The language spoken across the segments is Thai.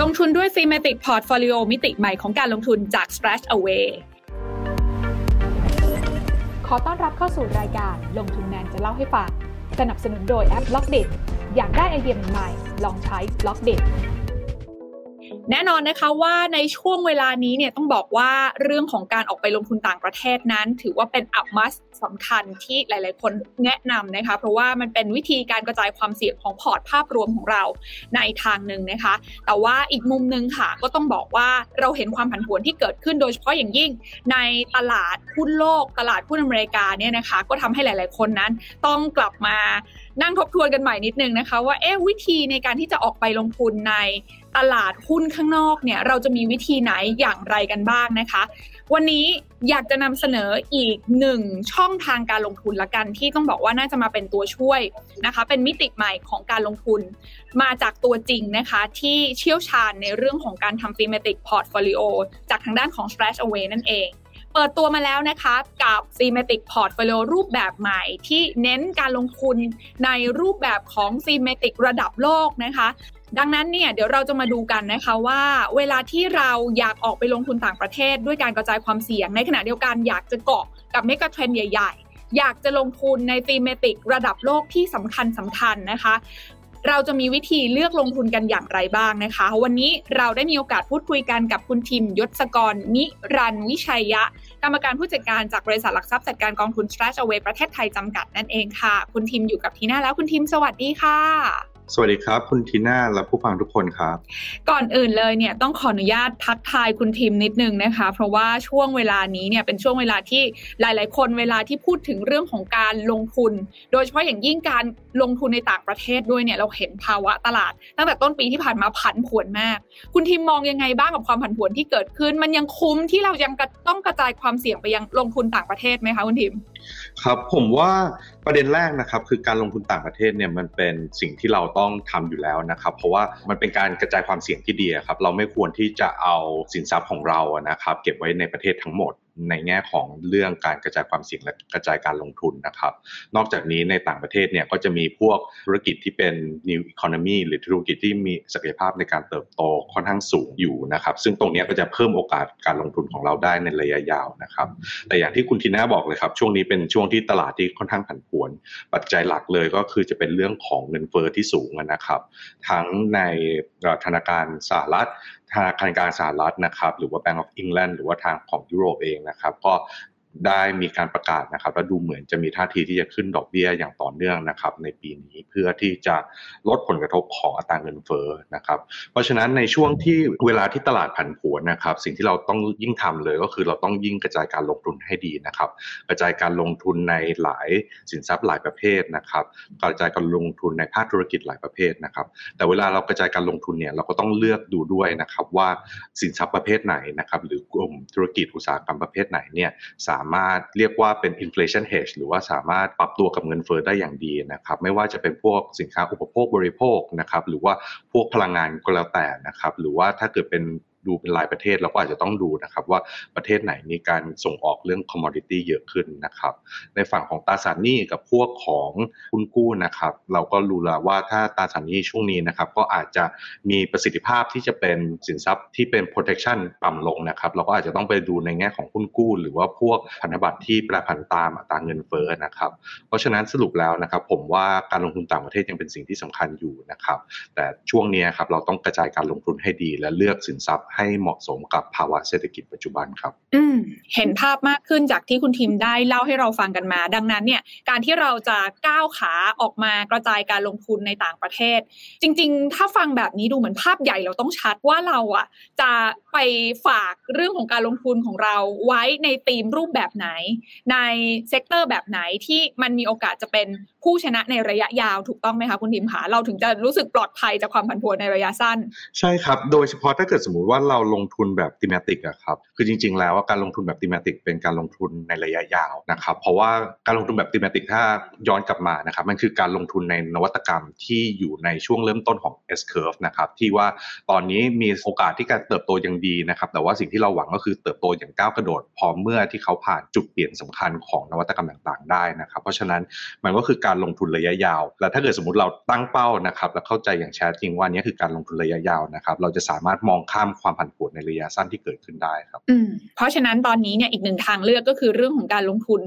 ลงทุนด้วย Thematic Portfolio มิติใหม่ของการลงทุนจาก StashAway ขอต้อนรับเข้าสู่รายการลงทุนแมนจะเล่าให้ฟัง สนับสนุนโดยแอป Blockdit อยากได้ไอเดียใหม่ลองใช้ Blockdit แน่นอนนะคะว่าในช่วงเวลานี้เนี่ยต้องบอกว่าเรื่องของการออกไปลงทุนต่างประเทศนั้น ถือว่าเป็นอัพมัสสำคัญที่หลาย ๆ คนแนะนำนะคะ เพราะว่ามันเป็นวิธีการกระจายความเสี่ยงของพอร์ตภาพรวมของเราในทางหนึ่งนะคะ แต่ว่าอีกมุมหนึ่งค่ะ ก็ต้องบอกว่าเราเห็นความผันผวนที่เกิดขึ้นโดยเฉพาะอย่างยิ่ง ในตลาดหุ้นโลก ตลาดหุ้นอเมริกาเนี่ยนะคะ ก็ทำให้หลาย ๆ คนนั้น ต้องกลับมานั่งทบทวนกันใหม่นิดนึงนะคะ ว่าเอ๊ะวิธีในการที่จะออกไปลงทุนใน ตลาดหุ้นข้างนอกเนี่ยเราจะมีวิธีไหนอย่างไรกันบ้างนะคะ วันนี้อยากจะนำเสนออีกหนึ่งช่องทางการลงทุนละกัน ที่ต้องบอกว่าน่าจะมาเป็นตัวช่วยนะคะ เป็นมิติใหม่ของการลงทุน มาจากตัวจริงนะคะ ที่เชี่ยวชาญในเรื่องของการทำ thematic portfolio จากทางด้านของ Stretch Away นั่นเองเปิดตัวมาแล้วนะคะกับ thematic portfolio รูปแบบใหม่ ที่เน้นการลงทุนในรูปแบบของ thematic ระดับโลกนะคะ ดังนั้นเนี่ยเดี๋ยวเราจะมาดูกันนะคะว่า เวลาที่เราอยากออกไปลงทุนต่างประเทศ ด้วยการกระจายความเสี่ยง ในขณะเดียวกันอยากจะเกาะกับเมกะเทรนใหญ่ๆ อยากจะลงทุนในฟีเมติกระดับโลกที่สำคัญสำคัญนะคะ เราจะมีวิธีเลือกลงทุนกันอย่างไรบ้างนะคะ วันนี้เราได้มีโอกาสพูดคุยกันกับคุณทิมยศกรนิรันวิชัยยะ กรรมการผู้จัดการจากบริษัทหลักทรัพย์จัดการกองทุน Stretch Away ประเทศไทยจำกัดนั่นเองค่ะ คุณทิมอยู่กับทีน่าแล้วคุณทิมสวัสดีค่ะ สวัสดีครับ คุณทีน่าและผู้ฟังทุกคนครับ ก่อนอื่นเลยเนี่ยต้องขออนุญาตทักทายคุณทีมนิดนึงนะคะ เพราะว่าช่วงเวลานี้เนี่ยเป็นช่วงเวลาที่หลาย ๆ คนเวลาที่พูดถึงเรื่องของการลงทุน โดยเฉพาะอย่างยิ่งการลงทุนในต่างประเทศด้วยเนี่ยเราเห็นภาวะตลาด ตั้งแต่ต้นปีที่ผ่านมาผันผวนมาก คุณทีมมองยังไงบ้างกับความผันผวนที่เกิดขึ้น มันยังคุ้มที่เรายังต้องกระจายความเสี่ยงไปยังลงทุนต่างประเทศไหมคะคุณทีม ครับผมว่าประเด็นแรกนะครับคือการลงทุนต่างประเทศเนี่ยมันเป็นสิ่งที่เราต้องทำอยู่แล้วนะครับ เพราะว่ามันเป็นการกระจายความเสี่ยงที่ดีครับเราไม่ควรที่จะเอาสินทรัพย์ของเรานะครับเก็บไว้ในประเทศทั้งหมด ในแง่ของเรื่องการกระจายความเสี่ยงและกระจายการลงทุนนะครับ นอกจากนี้ในต่างประเทศเนี่ยก็จะมีพวกธุรกิจที่เป็น new economy หรือธุรกิจที่มีศักยภาพในการเติบโตค่อนข้างสูงอยู่นะครับ ซึ่งตรงนี้ก็จะเพิ่มโอกาสการลงทุนของเราได้ในระยะยาวนะครับ แต่อย่างที่คุณทีน่าบอกเลยครับ ช่วงนี้เป็นช่วงที่ตลาดที่ค่อนข้างผันผวน ปัจจัยหลักเลยก็คือจะเป็นเรื่องของเงินเฟอ้อที่สูงนะครับ ทั้งในธนาคารสหรัฐ ธนาคารกลางสหรัฐนะครับหรือว่า Bank of England หรือว่าทางของยุโรปเองนะครับก็ ได้มีการประกาศนะครับและดูเหมือนจะมีท่าทีที่จะขึ้นดอกเบี้ยอย่างต่อเนื่องนะครับในปีนี้เพื่อที่จะลดผลกระทบของอัตราเงินเฟ้อนะครับ เพราะฉะนั้นในช่วงที่เวลาที่ตลาดผันผวนนะครับ สิ่งที่เราต้องยิ่งทำเลยก็คือเราต้องยิ่งกระจายการลงทุนให้ดีนะครับ กระจายการลงทุนในหลายสินทรัพย์หลายประเภทนะครับกระจายการลงทุนในภาคธุรกิจหลายประเภทนะครับ แต่เวลาเรากระจายการลงทุนเนี่ยเราก็ต้องเลือกดูด้วยนะครับว่าสินทรัพย์ประเภทไหนนะครับหรือกลุ่มธุรกิจอุตสาหกรรมประเภทไหนเนี่ยสาามารถเรียกว่าเป็น inflation hedge หรือว่าสามารถปรับตัวกับเงินเฟอ้อได้อย่างดีนะครับไม่ว่าจะเป็นพวกสินค้าอุปโภคบริโภคนะครับหรือว่าพวกพลังงานก็แล้วแต่นะครับหรือว่าถ้าเกิดเป็น ดูเป็นรายประเทศเราก็อาจจะต้องดูนะครับว่าประเทศไหนมีการส่งออกเรื่องคอมมอดิตี้เยอะขึ้นนะครับในฝั่งของตราสารหนี้กับพวกของคุณกู้นะครับเราก็รู้แล้วว่าถ้าตราสารหนี้ช่วงนี้นะครับก็อาจจะมีประสิทธิภาพที่จะเป็นสินทรัพย์ที่เป็น protection ต่ำลงนะครับเราก็อาจจะต้องไปดูในแง่ของหุ้นกู้ หรือว่าพวกพันธบัตรที่แปรผันตามอัตราเงินเฟ้อนะครับเพราะฉะนั้นสรุปแล้วนะครับผมว่าการลงทุนต่างประเทศยังเป็นสิ่งที่สำคัญอยู่นะครับแต่ช่วงนี้ครับเราต้องกระจายการลงทุนให้ดีและเลือกสินทรัพย์ให้เหมาะสมกับภาวะเศรษฐกิจปัจจุบันครับ อืมเห็นภาพมากขึ้นจากที่คุณทีมได้เล่าให้เราฟังกันมา ดังนั้นเนี่ยการที่เราจะก้าวขาออกมากระจายการลงทุนในต่างประเทศ จริง ๆ ถ้าฟังแบบนี้ดูเหมือนภาพใหญ่เราต้องชัดว่าเราอะ จะไปฝากเรื่องของการลงทุนของเราไว้ในธีมรูปแบบไหน ใน sector แบบไหนที่มันมีโอกาสจะเป็นผู้ชนะในระยะยาวถูกต้องไหมคะคุณทีมคะเราถึงจะรู้สึกปลอดภัยจากความผันผวนในระยะสั้น ใช่ครับ โดยเฉพาะถ้าเกิดสมมุติว่าเราลงทุนแบบติมติกอะครับคือจริง ๆ แล้วการลงทุนแบบติมติกเป็นการลงทุนในระยะยาวนะครับเพราะว่าการลงทุนแบบติมติกถ้าย้อนกลับมานะครับมันคือการลงทุนในนวัตกรรมที่อยู่ในช่วงเริ่มต้นของ S curve นะครับที่ว่าตอนนี้มีโอกาสที่การเติบโตยังดีนะครับแต่ว่าสิ่งที่เราหวังก็คือเติบโตอย่างก้าวกระโดดพอเมื่อที่เขาผ่านจุดเปลี่ยนสำคัญของนวัตกรรมต่างๆ ได้นะครับ เพราะฉะนั้นมันก็คือการลงทุนระยะยาว และถ้าเกิดสมมติเราตั้งเป้านะครับและเข้าใจอย่างแท้จริงว่านี้คือการลงทุนระยะยาวนะครับเราจะสามารถมองข้ามความผันผวนในระยะสั้นที่เกิดขึ้นได้ครับอืเพราะฉะนั้นตอนนี้เนี่ยอีกหนึ่งทางเลือกก็คือเรื่องของการลงทุน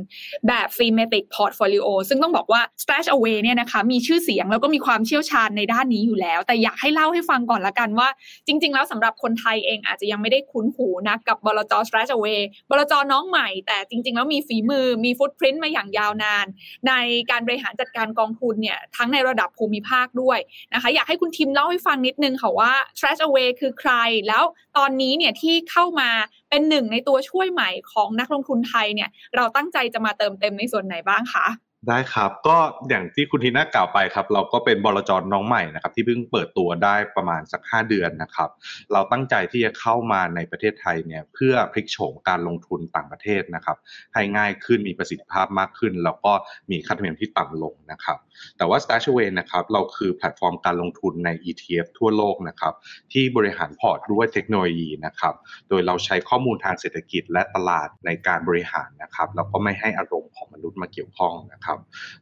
แบบ thematic portfolio ซึ่งต้องบอกว่า stash away เนี่ยนะคะมีชื่อเสียงแล้วก็มีความเชี่ยวชาญในด้านนี้อยู่แล้ว แต่อยากให้เล่าให้ฟังก่อนละกันว่า จริง ๆ แล้วสำหรับคนไทยเองอาจจะยังไม่ได้คุ้นหูนะกับบลจ stash away บลจน้องใหม่ แต่จริง ๆ แล้วมีฝีมือมีฟุตพิ้นมาอย่างยาวนาน ในการบริหารจัดการกองทุนเนี่ยทั้งในระดับภูมิภาคด้วยนะคะ อยากให้คุณทิมเล่าให้ฟังนิดนึงค่ะว่า stash away คือใครแล้วตอนนี้เนี่ยที่เข้ามาเป็นหนึ่งในตัวช่วยใหม่ของนักลงทุนไทยเนี่ยเราตั้งใจจะมาเติมเต็มในส่วนไหนบ้างคะ ได้ครับก็อย่างที่คุณทีน่ากล่าวไปครับ เราก็เป็นบลจน้องใหม่นะครับ ที่เพิ่งเปิดตัวได้ประมาณสัก 5 เดือนนะครับ เราตั้งใจที่จะเข้ามาในประเทศไทยเนี่ยเพื่อพลิกโฉมการลงทุนต่างประเทศนะครับให้ง่ายขึ้นมีประสิทธิภาพมากขึ้น แล้วก็มีค่าธรรมเนียมที่ต่ำลงนะครับ แต่ว่า StashAway นะครับเราคือแพลตฟอร์มการลงทุนใน ETF ทั่วโลกนะครับที่บริหารพอร์ตด้วยเทคโนโลยีนะครับโดยเราใช้ข้อมูลทางเศรษฐกิจและตลาดในการบริหารนะครับแล้วก็ไม่ให้อารมณ์ของมนุษย์มาเกี่ยวข้องนะครับ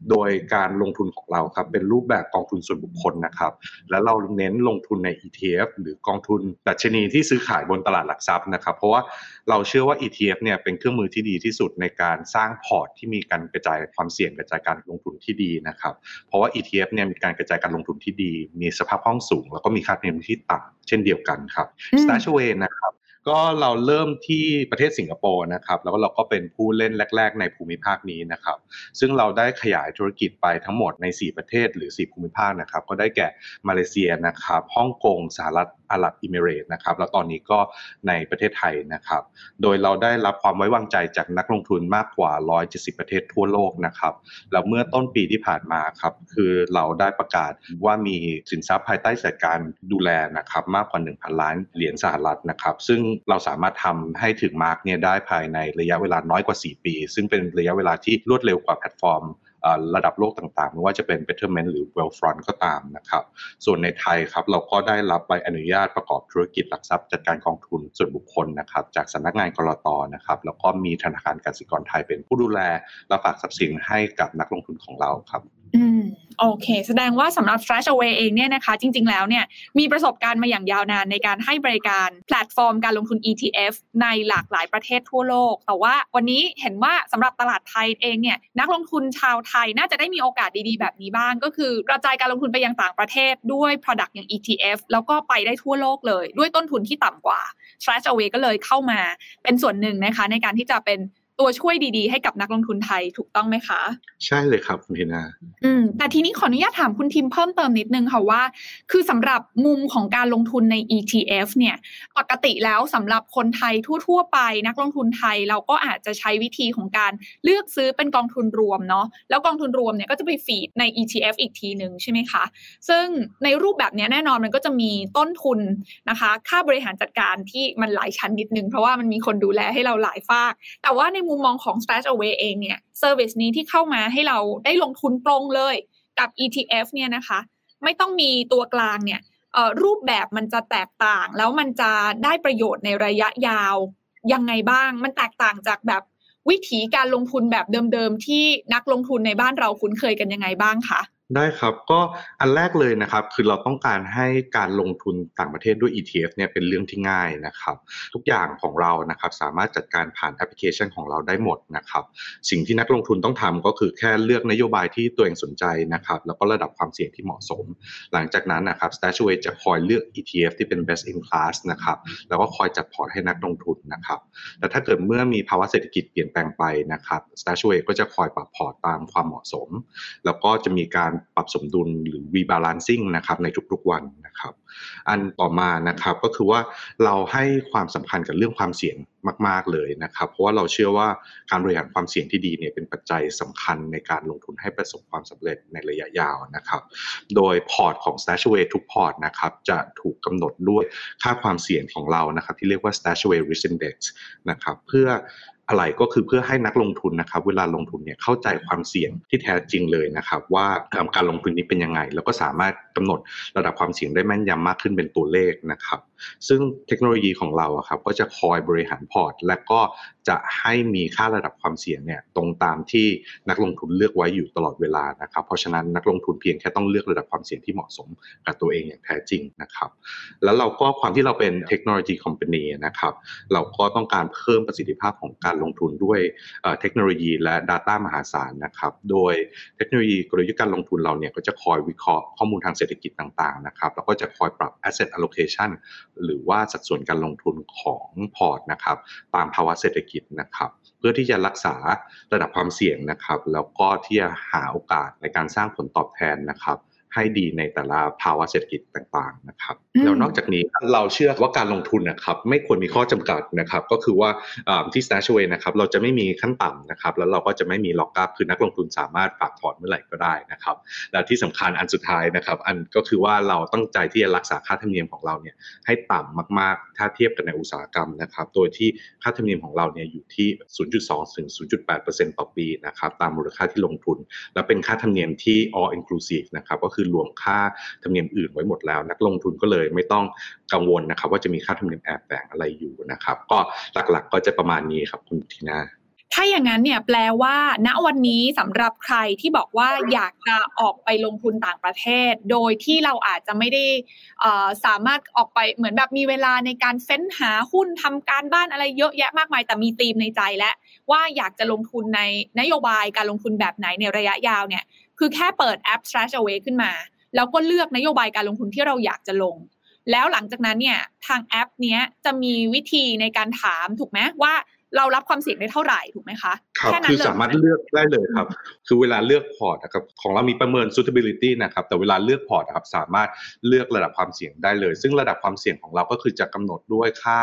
โดยการลงทุนของเราครับเป็นรูปแบบกองทุนส่วนบุคคลนะครับ และเราเน้นลงทุนใน ETF หรือกองทุนดัชนีที่ซื้อขายบนตลาดหลักทรัพย์นะครับ เพราะว่าเราเชื่อว่า ETF เนี่ยเป็นเครื่องมือที่ดีที่สุดในการสร้างพอร์ตที่มีการกระจายความเสี่ยงกระจายการลงทุนที่ดีนะครับ เพราะว่า ETF เนี่ยมีการกระจายการลงทุนที่ดี มีสภาพคล่องสูง แล้วก็มีค่าเงินที่ต่ำเช่นเดียวกันครับ Stashaway นะครับ ก็เราเริ่มที่ประเทศสิงคโปร์นะครับ แล้วก็เราก็เป็นผู้เล่นแรก ๆ ในภูมิภาคนี้นะครับ ซึ่งเราได้ขยายธุรกิจไปทั้งหมดใน 4 ประเทศหรือ 4 ภูมิภาคนะครับ ก็ได้แก่มาเลเซียนะครับฮ่องกงสหรัฐอาหรับอิมิเรตนะครับแล้วตอนนี้ก็ในประเทศไทยนะครับ โดยเราได้รับความไว้วางใจจากนักลงทุนมากกว่า 170 ประเทศทั่วโลกนะครับแล้วเมื่อต้นปีที่ผ่านมาครับคือเราได้ประกาศว่ามีสินทรัพย์ภายใต้จัดการดูแลนะครับมากกว่า 1,000 ล้านเหรียญสหรัฐนะครับซึ่งเราสามารถทำให้ถึง mark เนี่ยได้ภายในระยะเวลาน้อยกว่า 4 ปี ซึ่งเป็นระยะเวลาที่รวดเร็วกว่าแพลตฟอร์ม ระดับโลกต่างๆ ไม่ว่าจะเป็น Betterment หรือ Wealthfront ก็ตามนะครับ ส่วนในไทยครับเราก็ได้รับใบอนุญาตประกอบธุรกิจหลักทรัพย์จัดการกองทุนส่วนบุคคลนะครับจากสำนักงาน ก.ล.ต.นะครับแล้วก็มีธนาคารกสิกรไทยเป็นผู้ดูแลและฝากทรัพย์สินให้กับนักลงทุนของเราครับ อืมโอเค แสดงว่าสำหรับ Stretch Away เองเนี่ยนะคะ จริง ๆ แล้วเนี่ยมีประสบการณ์มาอย่างยาวนานในการให้บริการแพลตฟอร์มการลงทุน ETF ในหลากหลายประเทศทั่วโลก แต่ว่าวันนี้เห็นว่าสำหรับตลาดไทยเองเนี่ยนักลงทุนชาวไทยน่าจะได้มีโอกาสดีๆ แบบนี้บ้าง ก็คือกระจายการลงทุนไปยังต่างประเทศด้วย Product อย่าง ETF แล้วก็ไปได้ทั่วโลกเลย ด้วยต้นทุนที่ต่ำกว่า Stretch Away ก็เลยเข้ามาเป็นส่วนหนึ่งนะคะในการที่จะเป็น ตัวช่วยดีๆ ให้กับนักลงทุนไทยถูกต้องไหมคะ ใช่เลยครับคุณเฮนาอืมแต่ทีนี้ขออนุญาตถามคุณทิมเพิ่มเติมนิดนึงค่ะว่า คือสำหรับมุมของการลงทุนใน ETF เนี่ยปกติแล้วสำหรับคนไทยทั่ว ๆ ไป นักลงทุนไทยเราก็อาจจะใช้วิธีของการเลือกซื้อเป็นกองทุนรวมเนาะแล้วกองทุนรวมเนี่ยก็จะไปฟีดใน ETF อีกทีหนึ่งใช่ไหมคะ ซึ่งในรูปแบบนี้แน่นอนมันก็จะมีต้นทุนนะคะ ค่าบริหารจัดการที่มันหลายชั้นนิดนึงเพราะว่ามันมีคนดูแลให้เราหลายฝาก แต่ว่าในมุมมองของ Stash Away เองเนี่ยเซอร์วิสนี้ที่เข้ามาให้เราได้ลงทุนตรงเลยกับ ETF เนี่ยนะคะ ไม่ต้องมีตัวกลางเนี่ยรูปแบบมันจะแตกต่าง แล้วมันจะได้ประโยชน์ในระยะยาวยังไงบ้าง มันแตกต่างจากแบบวิธีการลงทุนแบบเดิมๆ ที่นักลงทุนในบ้านเราคุ้นเคยกันยังไงบ้างคะ ได้ครับก็อันแรกเลยนะครับคือเราต้องการให้การลงทุนต่างประเทศด้วย ETF เนี่ยเป็นเรื่องที่ง่ายนะครับทุกอย่างของเรานะครับสามารถจัดการผ่านแอปพลิเคชันของเราได้หมดนะครับสิ่งที่นักลงทุนต้องทำก็คือแค่เลือกนโยบายที่ตัวเองสนใจนะครับแล้วก็ระดับความเสี่ยงที่เหมาะสม หลังจากนั้นนะครับ Stashaway จะคอยเลือก ETF ที่เป็น best in class นะครับแล้วก็คอยจัดพอร์ตให้นักลงทุนนะครับแต่ถ้าเกิดเมื่อมีภาวะเศรษฐกิจเปลี่ยนแปลงไปนะครับ Stashaway ก็จะคอยปรับพอร์ตตามความเหมาะสม แล้วก็จะมีการปรับสมดุลหรือ rebalancing นะครับในทุกๆวันนะครับ อันต่อมานะครับก็คือว่าเราให้ความสำคัญกับเรื่องความเสี่ยงมาก ๆเลยนะครับ เพราะว่าเราเชื่อว่าการบริหารความเสี่ยงที่ดีเนี่ยเป็นปัจจัยสำคัญในการลงทุนให้ประสบความสำเร็จในระยะยาวนะครับ โดยพอร์ตของ Stashaway ทุกพอร์ตนะครับจะถูกกำหนดด้วยค่าความเสี่ยงของเรานะครับที่เรียกว่า Stashaway Risk Index นะครับเพื่อ อะไรก็คือเพื่อให้นักลงทุนนะครับเวลาลงทุนเนี่ยเข้าใจความเสี่ยงที่แท้จริงเลยนะครับว่าการลงทุนนี้เป็นยังไง แล้วก็สามารถกำหนดระดับความเสี่ยงได้แม่นยำมากขึ้นเป็นตัวเลขนะครับ ซึ่งเทคโนโลยีของเราครับก็จะคอยบริหารพอร์ต และก็จะให้มีค่าระดับความเสี่ยงเนี่ยตรงตามที่นักลงทุนเลือกไว้อยู่ตลอดเวลานะครับ เพราะฉะนั้นนักลงทุนเพียงแค่ต้องเลือกระดับความเสี่ยงที่เหมาะสมกับตัวเองอย่างแท้จริงนะครับ แล้วเราก็ความที่เราเป็นเทคโนโลยีคอมพานีนะครับเราก็ต้องการเพิ่มประสิทธิภาพของการลงทุนด้วยเทคโนโลยีและ Data มหาศาลนะครับ โดยเทคโนโลยีกลยุทธ์การลงทุนเราเนี่ยก็จะคอยวิเคราะห์ข้อมูลทางเศรษฐกิจต่างๆนะครับแล้วก็จะคอยปรับ asset allocation หรือว่าสัดส่วนการลงทุนของพอร์ตนะครับตามภาวะเศรษฐกิจนะครับ เพื่อที่จะรักษาระดับความเสี่ยงนะครับ แล้วก็ที่จะหาโอกาสในการสร้างผลตอบแทนนะครับ ให้ดีในแต่ละภาวะเศรษฐกิจต่างๆนะครับแล้วนอกจากนี้เราเชื่อว่าการลงทุนนะครับไม่ควรมีข้อจำกัดนะครับก็คือว่าที่ Stashaway นะครับเราจะไม่มีขั้นต่ำนะครับแล้วเราก็จะไม่มีล็อกอัพคือนักลงทุนสามารถฝากถอนเมื่อไหร่ก็ได้นะครับและที่สำคัญอันสุดท้ายนะครับอันก็คือว่าเราตั้งใจที่จะรักษาค่าธรรมเนียมของเราเนี่ยให้ต่ำมากๆ ถ้าเทียบกันในอุตสาหกรรมนะครับโดยที่ค่าธรรมเนียมของเราเนี่ยอยู่ที่ 0.2 ถึง 0.8%ต่อปีนะครับตามมูลค่าที่ลงทุน และเป็นค่าธรรมเนียมที่ all inclusive นะครับก็คือรวมค่าธรรมเนียมอื่นไว้หมดแล้ว นักลงทุนก็เลยไม่ต้องกังวลนะครับ ว่าจะมีค่าธรรมเนียมแอบแฝงอะไรอยู่นะครับ ก็หลักๆ ก็จะประมาณนี้ครับคุณทีน่าถ้าอย่างนั้นเนี่ยแปลว่า ณวันนี้สำหรับใครที่บอกว่าอยากจะออกไปลงทุนต่างประเทศ โดยที่เราอาจจะไม่ได้สามารถออกไปเหมือนแบบมีเวลาในการเฟ้นหาหุ้นทำการบ้านอะไรเยอะแยะมากมาย แต่มีธีมในใจแล้วว่าอยากจะลงทุนในนโยบายการลงทุนแบบไหนในระยะยาวเนี่ย คือแค่เปิดแอป Trash Away ขึ้นมา แล้วก็เลือกนโยบายการลงทุนที่เราอยากจะลง แล้วหลังจากนั้นเนี่ยทางแอปเนี้ยจะมีวิธีในการถามถูกไหมว่าเรารับความเสี่ยงได้เท่าไหร่ถูกไหมคะครับคือสามารถเลือกได้เลยครับ คือเวลาเลือกพอร์ตนะครับของเรามีประเมิน suitability นะครับแต่เวลาเลือกพอร์ตนะครับสามารถเลือกระดับความเสี่ยงได้เลย ซึ่งระดับความเสี่ยงของเราก็คือจะกำหนดด้วยค่า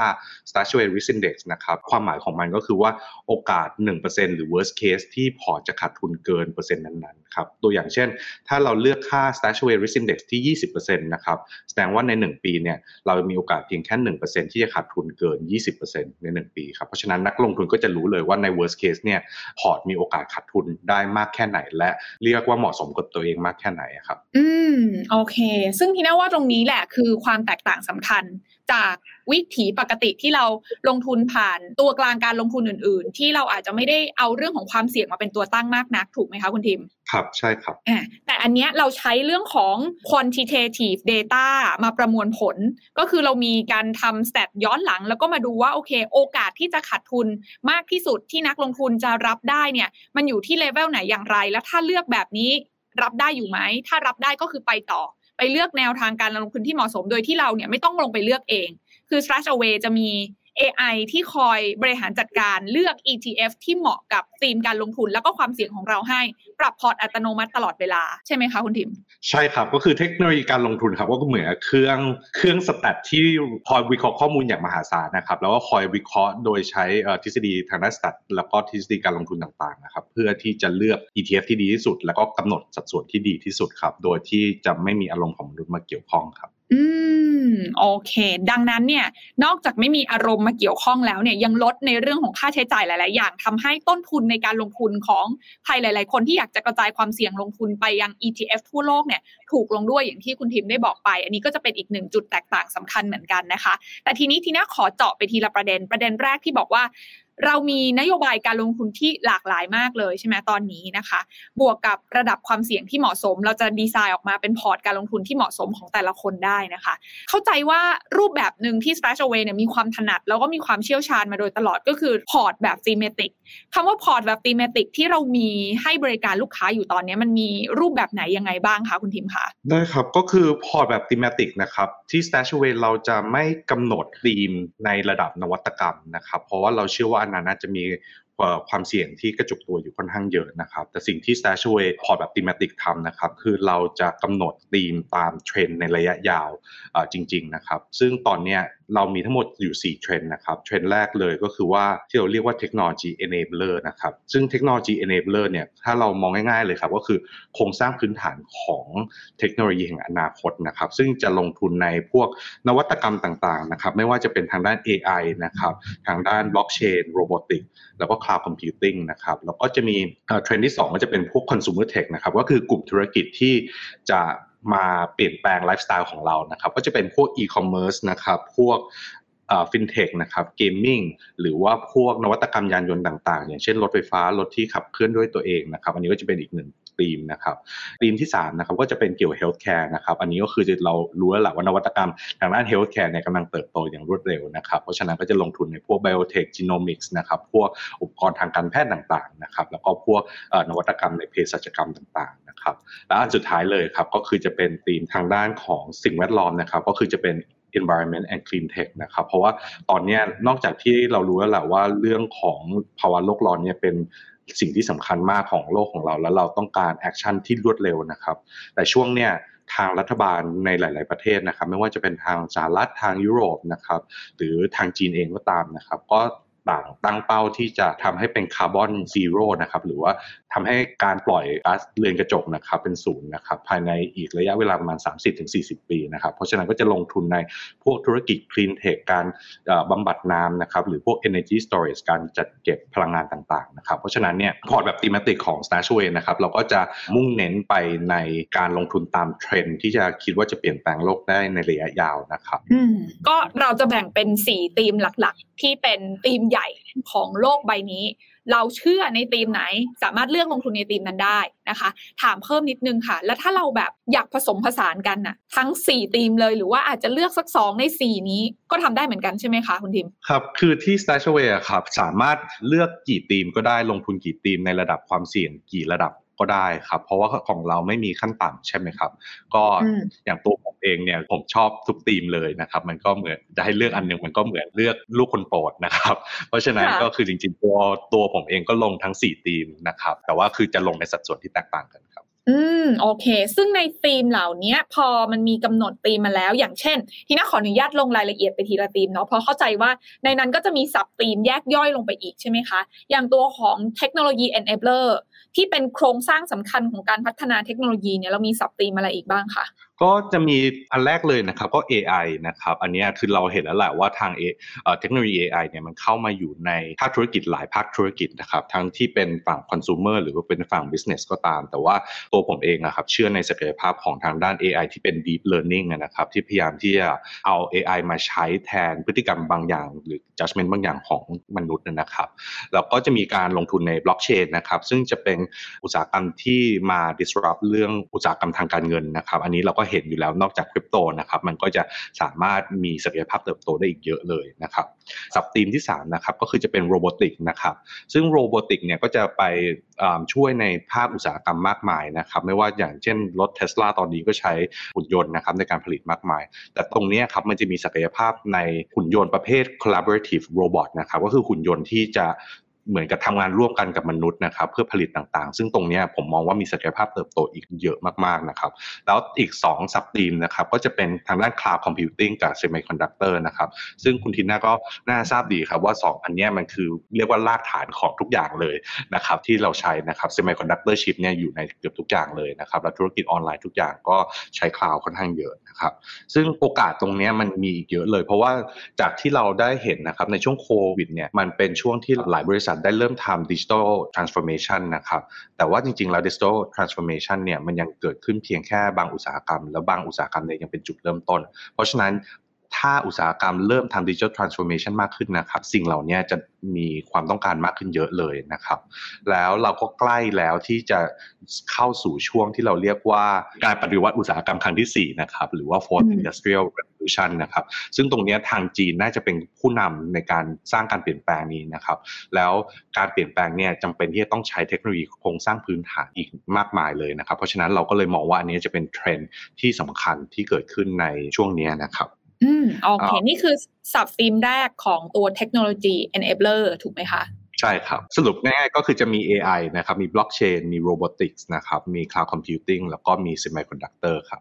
s t a t u a r y Risk Index นะครับความหมายของมันก็คือว่าโอกาส 1%หรือ worst case ที่พอร์ตจะขาดทุนเกินเปอร์เซ็นต์นั้นๆ ครับตัวอย่างเช่น ถ้าเราเลือกค่า s t a t u a r y Risk Index ที่ 20%นะครับแสดงว่าใน 1 ปีเนี่ยเรามีโอกาสเพียงแค่ 1%ที่จะขาดทุนเกิน 20%ใน 1 ปีครับเพราะฉะนั้นนักลงทุนก็จะรู้เลยว่าใน worst case เนี่ยพอร์ตมีโอกาสขาดทุนได้มากแค่ไหน และเรียกว่าเหมาะสมกับตัวเองมากแค่ไหนครับ อืม โอเค ซึ่งที่น่าว่าตรงนี้แหละคือความแตกต่างสำคัญจากวิถีปกติที่เราลงทุนผ่านตัวกลางการลงทุนอื่น ๆ ที่เราอาจจะไม่ได้เอาเรื่องของความเสี่ยงมาเป็นตัวตั้งมากนักถูกไหมคะคุณทิม ครับใช่ครับแต่อันเนี้ยเราใช้เรื่องของ quantitative data มาประมวลผล ก็คือเรามีการทำ stat ย้อนหลัง แล้วก็มาดูว่าโอเค โอกาสที่จะขาดทุนมากที่สุดที่นักลงทุนจะรับได้เนี่ย มันอยู่ที่เลเวลไหนอย่างไร แล้วถ้าเลือกแบบนี้รับได้อยู่ไหม ถ้ารับได้ก็คือไปต่อไป เลือกแนวทางการลงทุนที่เหมาะสม โดยที่เราเนี่ยไม่ต้องลงไปเลือกเอง คือ Strash Away จะมี AI ที่คอยบริหารจัดการเลือก ETF ที่เหมาะกับธีมการลงทุน แล้วก็ความเสี่ยงของเราให้ปรับพอร์ตอัตโนมัติตลอดเวลาใช่ไหมคะคุณทิม ใช่ครับ ก็คือเทคโนโลยีการลงทุนครับ ก็เหมือนเครื่องเครื่องสแตทที่คอยวิเคราะห์ข้อมูลอย่างมหาศาลนะครับ แล้วก็คอยวิเคราะห์โดยใช้ทฤษฎีทางด้านสแตทแล้วก็ทฤษฎีการลงทุนต่างๆนะครับเพื่อที่จะเลือก ETF ที่ดีที่สุด แล้วก็กำหนดสัดส่วนที่ดีที่สุดครับ โดยที่จะไม่มีอารมณ์ของมนุษย์มาเกี่ยวข้องครับ อืม โอเค ดังนั้นเนี่ยนอกจากไม่มีอารมณ์มาเกี่ยวข้องแล้วเนี่ยยังลดในเรื่องของค่าใช้จ่ายหลาย ๆ อย่างทำให้ต้นทุนในการลงทุนของใครหลาย ๆ คนที่อยากจะกระจายความเสี่ยงลงทุนไปยัง ETF ทั่วโลกเนี่ยถูกลงด้วยอย่างที่คุณทิมได้บอกไป อันนี้ก็จะเป็นอีกหนึ่งจุดแตกต่างสำคัญเหมือนกันนะคะ แต่ทีนี้ทีนี้ขอเจาะไปทีละประเด็นประเด็นแรกที่บอกว่า เรามีนโยบายการลงทุนที่หลากหลายมากเลยใช่ไหมตอนนี้นะคะ บวกกับระดับความเสี่ยงที่เหมาะสม เราจะดีไซน์ออกมาเป็นพอร์ตการลงทุนที่เหมาะสมของแต่ละคนได้นะคะ เข้าใจว่ารูปแบบหนึ่งที่ Stash Away เนี่ยมีความถนัด แล้วก็มีความเชี่ยวชาญมาโดยตลอดก็คือพอร์ตแบบ thematic คำว่าพอร์ตแบบ thematic ที่เรามีให้บริการลูกค้าอยู่ตอนนี้มันมีรูปแบบไหนยังไงบ้างคะคุณทิมคะได้ครับก็คือพอร์ตแบบ thematic นะครับที่ Stash Away เราจะไม่กำหนดธีมในระดับนวัตกรรมนะครับเพราะว่าเราเชื่อว่าอันนั้นจะมีความเสี่ยงที่กระจุกตัวอยู่ค่อนข้างเยอะนะครับ แต่สิ่งที่ Stashaway พอร์ตแบบ thematic ทำนะครับ คือเราจะกำหนดธีมตามเทรนด์ในระยะยาวจริง ๆ นะครับ ซึ่งตอนนี้ เรามีทั้งหมดอยู่ 4 เทรนด์นะครับ เทรนด์แรกเลยก็คือว่าที่เราเรียกว่าเทคโนโลยี enabler นะครับ ซึ่งเทคโนโลยี enabler เนี่ยถ้าเรามองง่ายๆเลยครับ ก็คือโครงสร้างพื้นฐานของเทคโนโลยีแห่งอนาคตนะครับ ซึ่งจะลงทุนในพวกนวัตกรรมต่างๆนะครับ ไม่ว่าจะเป็นทางด้าน AI นะครับทางด้านบล็อกเชน robotic แล้วก็ cloud computing นะครับแล้วก็จะมีเทรนด์ที่ 2 ก็จะเป็นพวก consumer tech นะครับก็คือกลุ่มธุรกิจที่จะ มาเปลี่ยนแปลงไลฟ์สไตล์ของเรานะครับ ก็จะเป็นพวกอีคอมเมิร์ซนะครับ พวกฟินเทคนะครับ gaming หรือว่าพวกนวัตกรรมยานยนต์ต่างๆ อย่างเช่นรถไฟฟ้ารถที่ขับเคลื่อนด้วยตัวเองนะครับ อันนี้ก็จะเป็นอีกหนึ่ง ธีมนะครับธีมที่3นะครับก็จะเป็นเกี่ยวกับ healthcare นะครับอันนี้ก็คือเรารู้แล้วแหละว่านวัตกรรมทางด้าน healthcare เนี่ยกำลังเติบโตอย่างรวดเร็วนะครับเพราะฉะนั้นก็จะลงทุนในพวก biotech genomics นะครับพวกอุปกรณ์ทางการแพทย์ต่างๆนะครับแล้วก็พวกนวัตกรรมในเภสัชกรรมต่างๆนะครับและอันสุดท้ายเลยครับก็คือจะเป็นธีมทางด้านของสิ่งแวดล้อมนะครับก็คือจะเป็น environment and clean tech นะครับเพราะว่าตอนนี้นอกจากที่เรารู้แล้วแหละว่าเรื่องของภาวะโลกร้อนเนี่ยเป็น สิ่งที่สำคัญมากของโลกของเรา แล้วเราต้องการ action ที่รวดเร็วนะครับ แต่ช่วงเนี้ยทางรัฐบาลในหลาย ๆ ประเทศนะครับ ไม่ว่าจะเป็นทางสหรัฐทางยุโรปนะครับ หรือทางจีนเองก็ตามนะครับ ก็ ต่างตั้งเป้าที่จะทำให้เป็น carbon zero นะครับหรือว่าทำให้การปล่อยก๊าซเรือนกระจกนะครับเป็นศูนย์นะครับภายในอีกระยะเวลาประมาณ 30-40 ปีนะครับเพราะฉะนั้นก็จะลงทุนในพวกธุรกิจ clean tech การบำบัดน้ำนะครับหรือพวก energy storage การจัดเก็บพลังงานต่างๆนะครับเพราะฉะนั้นเนี่ยพอร์ตแบบ thematic ของ Stashaway นะครับเราก็จะมุ่งเน้นไปในการลงทุนตามเทรนด์ที่จะคิดว่าจะเปลี่ยนแปลงโลกได้ในระยะยาวนะครับก็เราจะแบ่งเป็น4ธีมหลักๆ ที่เป็นธีมใหญ่ของโลกใบนี้ เราเชื่อในธีมไหน สามารถเลือกลงทุนในธีมนั้นได้นะคะ ถามเพิ่มนิดนึงค่ะ แล้วถ้าเราแบบอยากผสมผสานกันน่ะ ทั้ง 4 ธีมเลยหรือว่าอาจจะเลือกสักสองใน 4 นี้ก็ทำได้เหมือนกันใช่ไหมคะคุณทิม ครับ คือที่ Stashaway ครับ สามารถเลือกกี่ธีมก็ได้ลงทุนกี่ธีมในระดับความเสี่ยงกี่ระดับ ก็ได้ครับ เพราะว่าของเราไม่มีขั้นต่ำใช่ไหมครับ ก็อย่างตัวผมเองเนี่ยผมชอบทุกธีมเลยนะครับ มันก็เหมือนจะให้เลือกอันหนึ่งมันก็เหมือนเลือกลูกคนโปรดนะครับ เพราะฉะนั้นก็คือจริงๆตัวตัวผมเองก็ลงทั้ง4ธีมนะครับ แต่ว่าคือจะลงในสัดส่วนที่แตกต่างกันครับอืมโอเค ซึ่งในธีมเหล่านี้พอมันมีกำหนดธีมมาแล้ว อย่างเช่น ที่น่าขออนุญาตลงรายละเอียดไปทีละธีมเนาะเพราะเข้าใจว่าในนั้นก็จะมีสับธีมแยกย่อยลงไปอีกใช่ไหมคะ อย่างตัวของเทคโนโลยี enabler ที่เป็นโครงสร้างสำคัญของการพัฒนาเทคโนโลยีเนี่ยเรามีสับตีมอะไรอีกบ้างคะ ก็จะมีอันแรกเลยนะครับก็ AI นะครับอันนี้คือเราเห็นแล้วแหละว่าทางเทคโนโลยี AI เนี่ยมันเข้ามาอยู่ในภาคธุรกิจหลายภาคธุรกิจนะครับทั้งที่เป็นฝั่งคอน sumer หรือว่าเป็นฝั่ง business ก็ตาม แต่ว่าตัวผมเองนะครับเชื่อในศักยภาพของทางด้าน AI ที่เป็น deep learning นะครับที่พยายามที่จะเอา AI มาใช้แทนพฤติกรรมบางอย่าง หรือ judgment บางอย่างของมนุษย์นะครับแล้วก็จะมีการลงทุนในบล็อกเชนนะครับซึ่งจะเป็นอุตสาหกรรมที่มา disrupt เรื่องอุตสาหกรรมทางการเงินนะครับอันนี้เราก็เห็นอยู่แล้วนอกจากคริปโตนะครับมันก็จะสามารถมีศักยภาพเติบโตได้อีกเยอะเลยนะครับ sub ธีมที่3นะครับก็คือจะเป็น robotic นะครับซึ่ง robotic เนี่ยก็จะไปช่วยในภาคอุตสาหกรรมมากมายนะครับไม่ว่าอย่างเช่นรถเทสลาตอนนี้ก็ใช้หุ่นยนต์นะครับในการผลิตมากมาย แต่ตรงนี้ครับมันจะมีศักยภาพในหุ่นยนต์ประเภท collaborative robot นะครับก็คือหุ่นยนต์ที่จะ เหมือนกับทำงานร่วมกันกับมนุษย์นะครับเพื่อผลิตต่างๆ ซึ่งตรงนี้ผมมองว่ามีศักยภาพเติบโตอีกเยอะมากๆนะครับแล้วอีก2สับตีมนะครับก็จะเป็นทางด้าน cloud computing กับ semiconductor นะครับซึ่งคุณทิน่าก็น่าทราบดีครับว่า 2 อันนี้มันคือเรียกว่ารากฐานของทุกอย่างเลยนะครับที่เราใช้นะครับ semiconductor chip เนี่ยอยู่ในเกือบทุกอย่างเลยนะครับแล้วธุรกิจออนไลน์ทุกอย่างก็ใช้ cloud ค่อนข้างเยอะนะครับซึ่งโอกาสตรงนี้มันมีเยอะเลย เพราะว่าจากที่เราได้เห็นนะครับในช่วงโควิดเนี่ยมันเป็นช่วงที่หลายบริษัทัทได้เริ่มทำ digital transformation นะครับแต่ว่าจริงๆแล้ว digital transformation เนี่ยมันยังเกิดขึ้นเพียงแค่บางอุตสาหกรรม แล้วบางอุตสาหกรรมเนี่ยยังเป็นจุดเริ่มต้น เพราะฉะนั้น ถ้าอุตสาหกรรมเริ่มทำ digital transformation มากขึ้นนะครับ สิ่งเหล่านี้จะมีความต้องการมากขึ้นเยอะเลยนะครับ แล้วเราก็ใกล้แล้วที่จะเข้าสู่ช่วงที่เราเรียกว่าการปฏิวัติอุตสาหกรรมครั้งที่ 4 นะครับ หรือว่า fourth industrial revolution นะครับ ซึ่งตรงนี้ทางจีนน่าจะเป็นผู้นำในการสร้างการเปลี่ยนแปลงนี้นะครับ แล้วการเปลี่ยนแปลงเนี่ยจำเป็นที่จะต้องใช้เทคโนโลยีโครงสร้างพื้นฐานอีกมากมายเลยนะครับ เพราะฉะนั้นเราก็เลยมองว่าอันนี้จะเป็นเทรนด์ที่สำคัญที่เกิดขึ้นในช่วงนี้นะครับอื มโอเค นี่คือสับฟิล์มแรกของตัวเทคโนโลยี enabler ถูกไหมคะใช่ครับ สรุปง่ายๆก็คือจะมี AI นะครับ มีบล็อกเชน มี robotics นะครับ มี Cloud Computing แล้วก็มีเซมิคอนดักเตอร์ครับ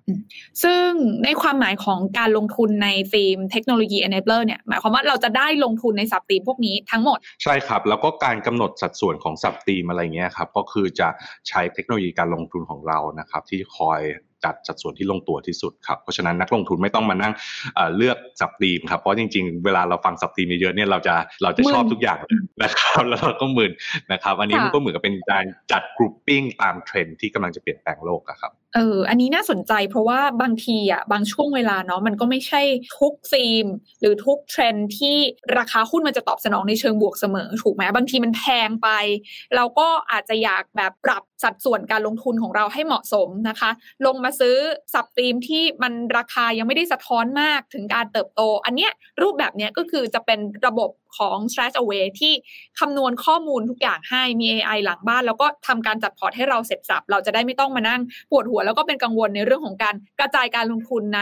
ซึ่งในความหมายของการลงทุนในธีมเทคโนโลยี enabler เนี่ย หมายความว่าเราจะได้ลงทุนใน sub ธีมพวกนี้ทั้งหมด ใช่ครับ แล้วก็การกำหนดสัดส่วนของ sub ธีมอะไรเงี้ยครับ ก็คือจะใช้เทคโนโลยีการลงทุนของเรานะครับ ที่คอย จัดสัดส่วนที่ลงตัวที่สุดครับเพราะฉะนั้นนักลงทุนไม่ต้องมานั่งเลือก sub ธีมครับเพราะจริง ๆ เวลาเราฟัง sub ธีมเยอะๆเนี่ยเราจะเราจะชอบทุกอย่างนะครับแล้วเราก็มึนนะครับ อันนี้มันก็เหมือนกับเป็นการจัด grouping ตามเทรนด์ที่กำลังจะเปลี่ยนแปลงโลกครับรับ เออ อันนี้น่าสนใจเพราะว่าบางทีอะบางช่วงเวลาเนาะมันก็ไม่ใช่ทุกธีมหรือทุกเทรนด์ที่ราคาหุ้นมันจะตอบสนองในเชิงบวกเสมอถูกไหมบางทีมันแพงไป เราก็อาจจะอยากแบบปรับสัดส่วนการลงทุนของเราให้เหมาะสมนะคะ ลงมาซื้อ sub ธีมที่มันราคายังไม่ได้สะท้อนมากถึงการเติบโต อันเนี้ยรูปแบบเนี้ยก็คือจะเป็นระบบของ Strat Away ที่คำนวณข้อมูลทุกอย่างให้มี AI หลังบ้าน แล้วก็ทำการจัดพอร์ตให้เราเสร็จสับ เราจะได้ไม่ต้องมานั่งปวดหัว แล้วก็เป็นกังวลในเรื่องของการกระจายการลงทุนใน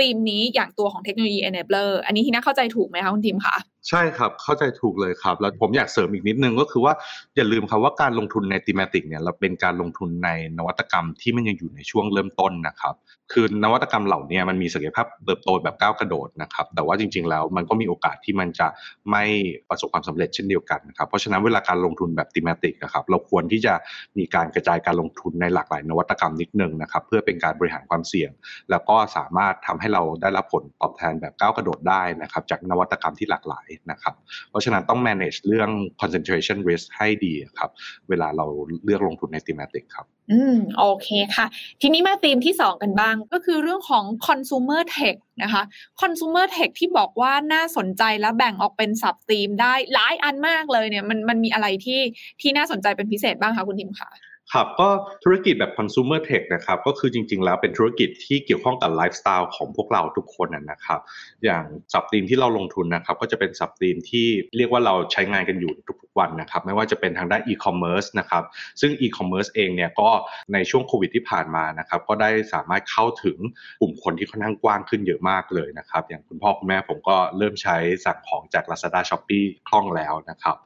ธีมนี้อย่างตัวของเทคโนโลยี enabler อันนี้ที่น่าเข้าใจถูกไหมคะคุณทีมคะใช่ครับ เข้าใจถูกเลยครับ แล้วผมอยากเสริมอีกนิดนึงก็คือว่าอย่าลืมครับว่าการลงทุนในทีมติกเนี่ยเราเป็นการลงทุนในนวัตกรรมที่มันยังอยู่ในช่วงเริ่มต้นนะครับ คือนวัตกรรมเหล่านี้มันมีศักยภาพเติบโตแบบก้าวกระโดดนะครับ แต่ว่าจริง ๆ แล้วมันก็มีโอกาสที่มันจะไม่ประสบความสำเร็จเช่นเดียวกันนะครับ เพราะฉะนั้นเวลาการลงทุนแบบทีมติกนะครับเราควรที่จะมีการกระจายการลงทุนในหลากหลายนวัตกรรมนิดนึงนะครับเพื่อเป็นการบริหารความเสี่ยง แล้วก็สามารถทำใให้เราได้รับผลตอบแทนแบบก้าวกระโดดได้นะครับจากนวัตกรรมที่หลากหลายนะครับ เพราะฉะนั้นต้อง manage เรื่อง concentration risk ให้ดีครับ เวลาเราเลือกลงทุนใน thematic ครับ อืม โอเคค่ะ ทีนี้มาธีมที่ 2 กันบ้าง ก็คือเรื่องของ consumer tech นะคะ consumer tech ที่บอกว่าน่าสนใจและแบ่งออกเป็นสับธีมได้หลายอันมากเลยเนี่ยมันมันมีอะไรที่ที่น่าสนใจเป็นพิเศษบ้างคะคุณทิมคะ ครับก็ธุรกิจแบบ consumer tech นะครับก็คือจริง ๆ แล้วเป็นธุรกิจที่เกี่ยวข้องกับไลฟ์สไตล์ของพวกเราทุกคนนะครับ อย่างสับตีมที่เราลงทุนนะครับ ก็จะเป็นสับตีมที่เรียกว่าเราใช้งานกันอยู่ทุกๆวันนะครับ ไม่ว่าจะเป็นทางด้านอีคอมเมิร์ซนะครับ ซึ่งอีคอมเมิร์ซเองเนี่ยก็ในช่วงโควิดที่ผ่านมานะครับ ก็ได้สามารถเข้าถึงกลุ่มคนที่ค่อนข้างกว้างขึ้นเยอะมากเลยนะครับ อย่างคุณพ่อคุณแม่ผมก็เริ่มใช้สั่งของจาก Lazada Shopee คล่องแล้วนะครับ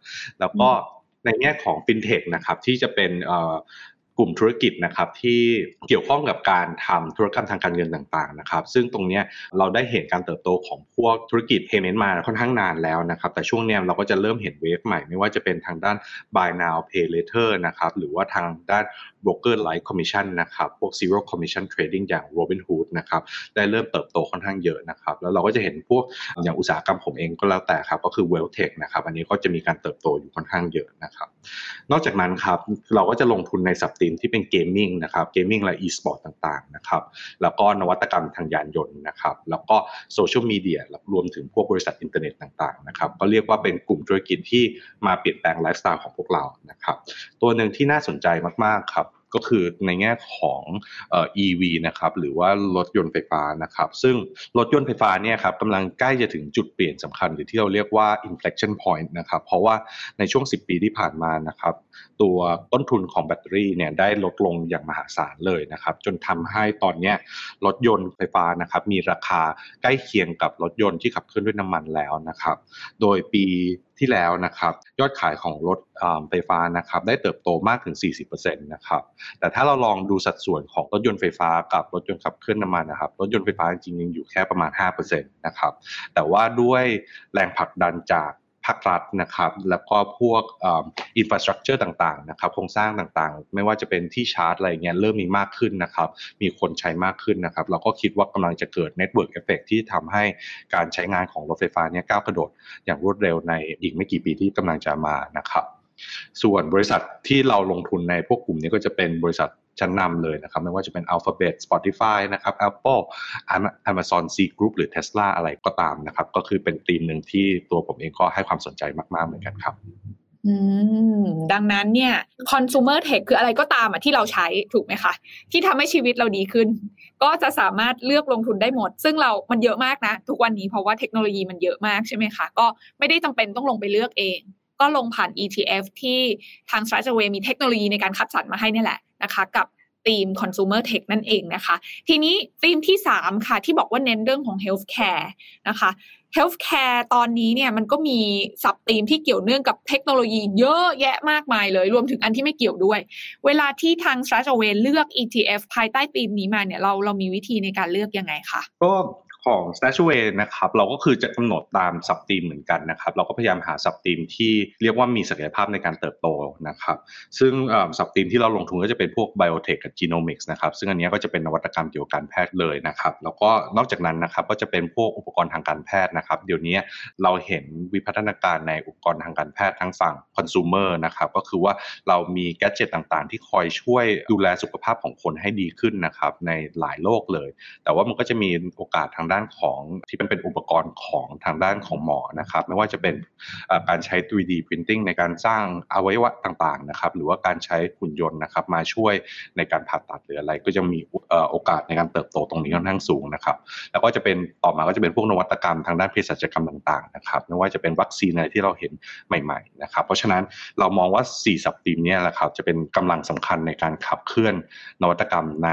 แล้วก็ ในแง่ของฟินเทคนะครับที่จะเป็นกลุ่มธุรกิจนะครับที่เกี่ยวข้องกับการทำธุรกรรมทางการเงินต่างๆนะครับ ซึ่งตรงนี้เราได้เห็นการเติบโตของพวกธุรกิจ payment มาค่อนข้างนานแล้วนะครับ แต่ช่วงนี้เราก็จะเริ่มเห็น wave ใหม่ไม่ว่าจะเป็นทางด้าน buy now pay later นะครับหรือว่าทางด้าน broker like commission นนะครับพวก zero commission trading อย่าง Robinhood นะครับได้เริ่มเติบโตค่อนข้างเยอะนะครับแล้วเราก็จะเห็นพวกอย่างอุตสาหกรรมผมเองก็แล้วแต่ครับก็คือ wealth tech นะครับอันนี้ก็จะมีการเติบโตอยู่ค่อนข้างเยอะนะครับนอกจากนั้นครับเราก็จะลงทุนใน sub-theme ที่เป็น gaming นะครับ gaming และ e-sport ต่างๆนะครับแล้วก็นวัตกรรมทางยานยนต์นะครับแล้วก็โซเชียลมีเดียรวมถึงพวกบริษัทอินเทอร์เน็ตต่างๆนะครับก็เรียกว่าเป็นกลุ่มธุรกิจที่มาเปลี่ยนแปลงไลฟ์สไตล์ของพวกเรานะครับตัวหนึ่งที่น่าสนใจมากๆครับ ก็คือในแง่ของเอ่อ EV นะครับหรือว่ารถยนต์ไฟฟ้านะครับซึ่งรถยนต์ไฟฟ้าเนี่ยครับกำลังใกล้จะถึงจุดเปลี่ยนสำคัญหรือที่เราเรียกว่า inflection point นะครับเพราะว่าในช่วง 10 ปีที่ผ่านมานะครับตัวต้นทุนของแบตเตอรี่เนี่ยได้ลดลงอย่างมหาศาลเลยนะครับจนทำให้ตอนนี้รถยนต์ไฟฟ้านะครับมีราคาใกล้เคียงกับรถยนต์ที่ขับเคลื่อนด้วยน้ำมันแล้วนะครับโดยปี ที่แล้วนะครับยอดขายของรถไฟฟ้านะครับได้เติบโตมากถึง 40%นะครับแต่ถ้าเราลองดูสัดส่วนของรถยนต์ไฟฟ้ากับรถยนต์ขับเคลื่อนน้ำมันนะครับรถยนต์ไฟฟ้าจริงๆยังอยู่แค่ประมาณ 5%นะครับแต่ว่าด้วยแรงผลักดันจากภาครัฐนะครับแล้วก็พวก infrastructure ต่างๆนะครับโครงสร้างต่างๆ ไม่ว่าจะเป็นที่ชาร์จอะไรเงี้ยเริ่มมีมากขึ้นนะครับมีคนใช้มากขึ้นนะครับเราก็คิดว่ากำลังจะเกิด network effect ที่ทำให้การใช้งานของรถไฟฟ้าเนี่ยก้าวกระโดด อย่างรวดเร็วในอีกไม่กี่ปีที่กำลังจะมานะครับส่วนบริษัทที่เราลงทุนในพวกกลุ่มนี้ก็จะเป็นบริษัท ชั้นนำเลยนะครับ ไม่ว่าจะเป็น Alphabet Spotify นะครับ Apple Amazon C Group หรือ Tesla อะไรก็ตามนะครับ ก็คือเป็นธีมหนึ่งที่ตัวผมเองก็ให้ความสนใจมาก ๆ เหมือนกันครับดังนั้นเนี่ย consumer tech คืออะไรก็ตามอะที่เราใช้ถูกไหมคะ ที่ทำให้ชีวิตเราดีขึ้น ก็จะสามารถเลือกลงทุนได้หมด ซึ่งเรา มันเยอะมากนะ ทุกวันนี้เพราะว่าเทคโนโลยีมันเยอะมากใช่ไหมคะ ก็ไม่ได้จำเป็นต้องลงไปเลือกเอง ก็ลงผ่าน ETF ที่ทาง s t r a t e w a y มีเทคโนโลยีในการคัดสรรมาให้นี่แหละนะคะกับธีม consumer tech นั่นเองนะคะ ทีนี้ธีมที่ 3 ค่ะ ที่บอกว่าเน้นเรื่องของ healthcare นะคะ healthcare ตอนนี้เนี่ยมันก็มีสับธีมที่เกี่ยวเนื่องกับเทคโนโลยีเยอะแยะมากมายเลย รวมถึงอันที่ไม่เกี่ยวด้วย เวลาที่ทาง s t r a t a w a y เลือก ETF ภายใต้ธีมนี้มาเนี่ยเราเรามีวิธีในการเลือกยังไงคะก็ ของ s t a s h w a y นะครับเราก็คือจะกำหนดตามสับตีมเหมือนกันนะครับเราก็พยายามหาสับตีมที่เรียกว่ามีศักยภาพในการเติบโตนะครับซึ่ง sub-theme ที่เราลงทุนก็จะเป็นพวก biotech กับ genomics นะครับซึ่งอันนี้ก็จะเป็นนวัตกรรมเกี่ยวกับการแพทย์เลยนะครับแล้วก็นอกจากนั้นนะครับก็จะเป็นพวกอุปกรณ์ทางการแพทย์นะครับเดี๋ยวนี้เราเห็นวิวัฒนาการในอุปกรณ์ทางการแพทย์ทั้งฝั่งคอน sumer นะครับก็คือว่าเรามี gadget ต่างๆ ที่คอยช่วยดูแลสุขภาพของคนให้ดีขึ้นนะครับในหลายโรคเลย แต่ว่ามันก็จะมีโอกาสทางด้านของที่เป็นเป็นอุปกรณ์ของทางด้านของหมอนะครับ ไม่ว่าจะเป็นการใช้ 3D printing ในการสร้างอวัยวะต่างๆนะครับ หรือว่าการใช้หุ่นยนต์นะครับ มาช่วยในการผ่าตัดหรืออะไร ก็จะมีโอกาสในการเติบโตตรงนี้ค่อนข้างสูงนะครับ แล้วก็จะเป็นต่อมาก็จะเป็นพวกนวัตกรรมทางด้านเภสัชกรรมต่างๆนะครับไม่ว่าจะเป็นวัคซีนอะไรที่เราเห็นใหม่ๆนะครับ เพราะฉะนั้นเรามองว่า 4 สับตีมนี้แหละครับจะเป็นกำลังสำคัญในการขับเคลื่อนนวัตกรรมใน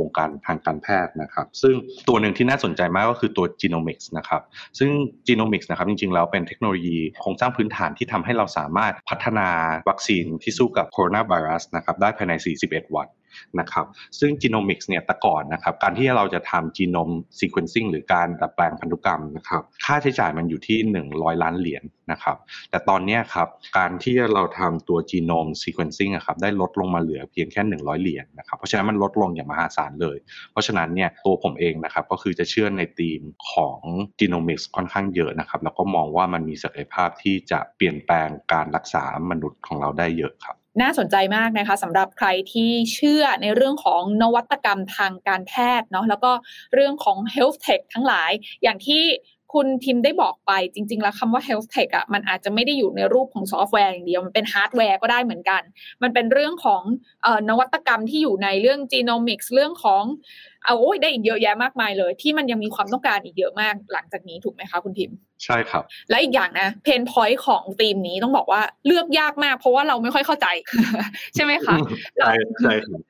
วงการทางการแพทย์นะครับ ซึ่งตัวหนึ่งที่น่าสนใจมากก็คือตัว genomics นะครับ ซึ่ง genomics นะครับจริงๆแล้วเป็นเทคโนโลยีโครงสร้างพื้นฐานที่ทำให้เราสามารถพัฒนาวัคซีนที่สู้กับโคโรนาไวรัสนะครับได้ภายใน 41 วัน นะครับซึ่ง genomics เนี่ยแต่ก่อนนะครับการที่เราจะทำ genome sequencing หรือการดัดแปลงพันธุกรรมนะครับค่าใช้จ่ายมันอยู่ที่ 100 ล้านเหรียญนะครับแต่ตอนนี้ครับการที่เราทำตัว genome sequencing ครับได้ลดลงมาเหลือเพียงแค่ 100 เหรียญนะครับเพราะฉะนั้นมันลดลงอย่างมหาศาลเลย เพราะฉะนั้นเนี่ยตัวผมเองนะครับก็คือจะเชื่อในธีมของ genomics ค่อนข้างเยอะนะครับแล้วก็มองว่ามันมีศักยภาพที่จะเปลี่ยนแปลงการรักษามนุษย์ของเราได้เยอะครับ น่าสนใจมากนะคะสำหรับใครที่เชื่อในเรื่องของนวัตกรรมทางการแพทย์เนาะแล้วก็เรื่องของ health tech ทั้งหลายอย่างที่ คุณทิมได้บอกไปจริง ๆ แล้วคำว่า health tech อะมันอาจจะไม่ได้อยู่ในรูปของซอฟต์แวร์อย่างเดียว มันเป็นฮาร์ดแวร์ก็ได้เหมือนกัน มันเป็นเรื่องของนวัตกรรมที่อยู่ในเรื่อง genomics เรื่องของเอาโอ้ยได้อีกเยอะแยะมากมายเลย ที่มันยังมีความต้องการอีกเยอะมากหลังจากนี้ถูกไหมคะคุณทิม ใช่ครับ และอีกอย่างนะเพนพอยต์ของธีมนี้ต้องบอกว่าเลือกยากมาก เพราะว่าเราไม่ค่อยเข้าใจ ใช่ไหมคะใช่ใช่ครับ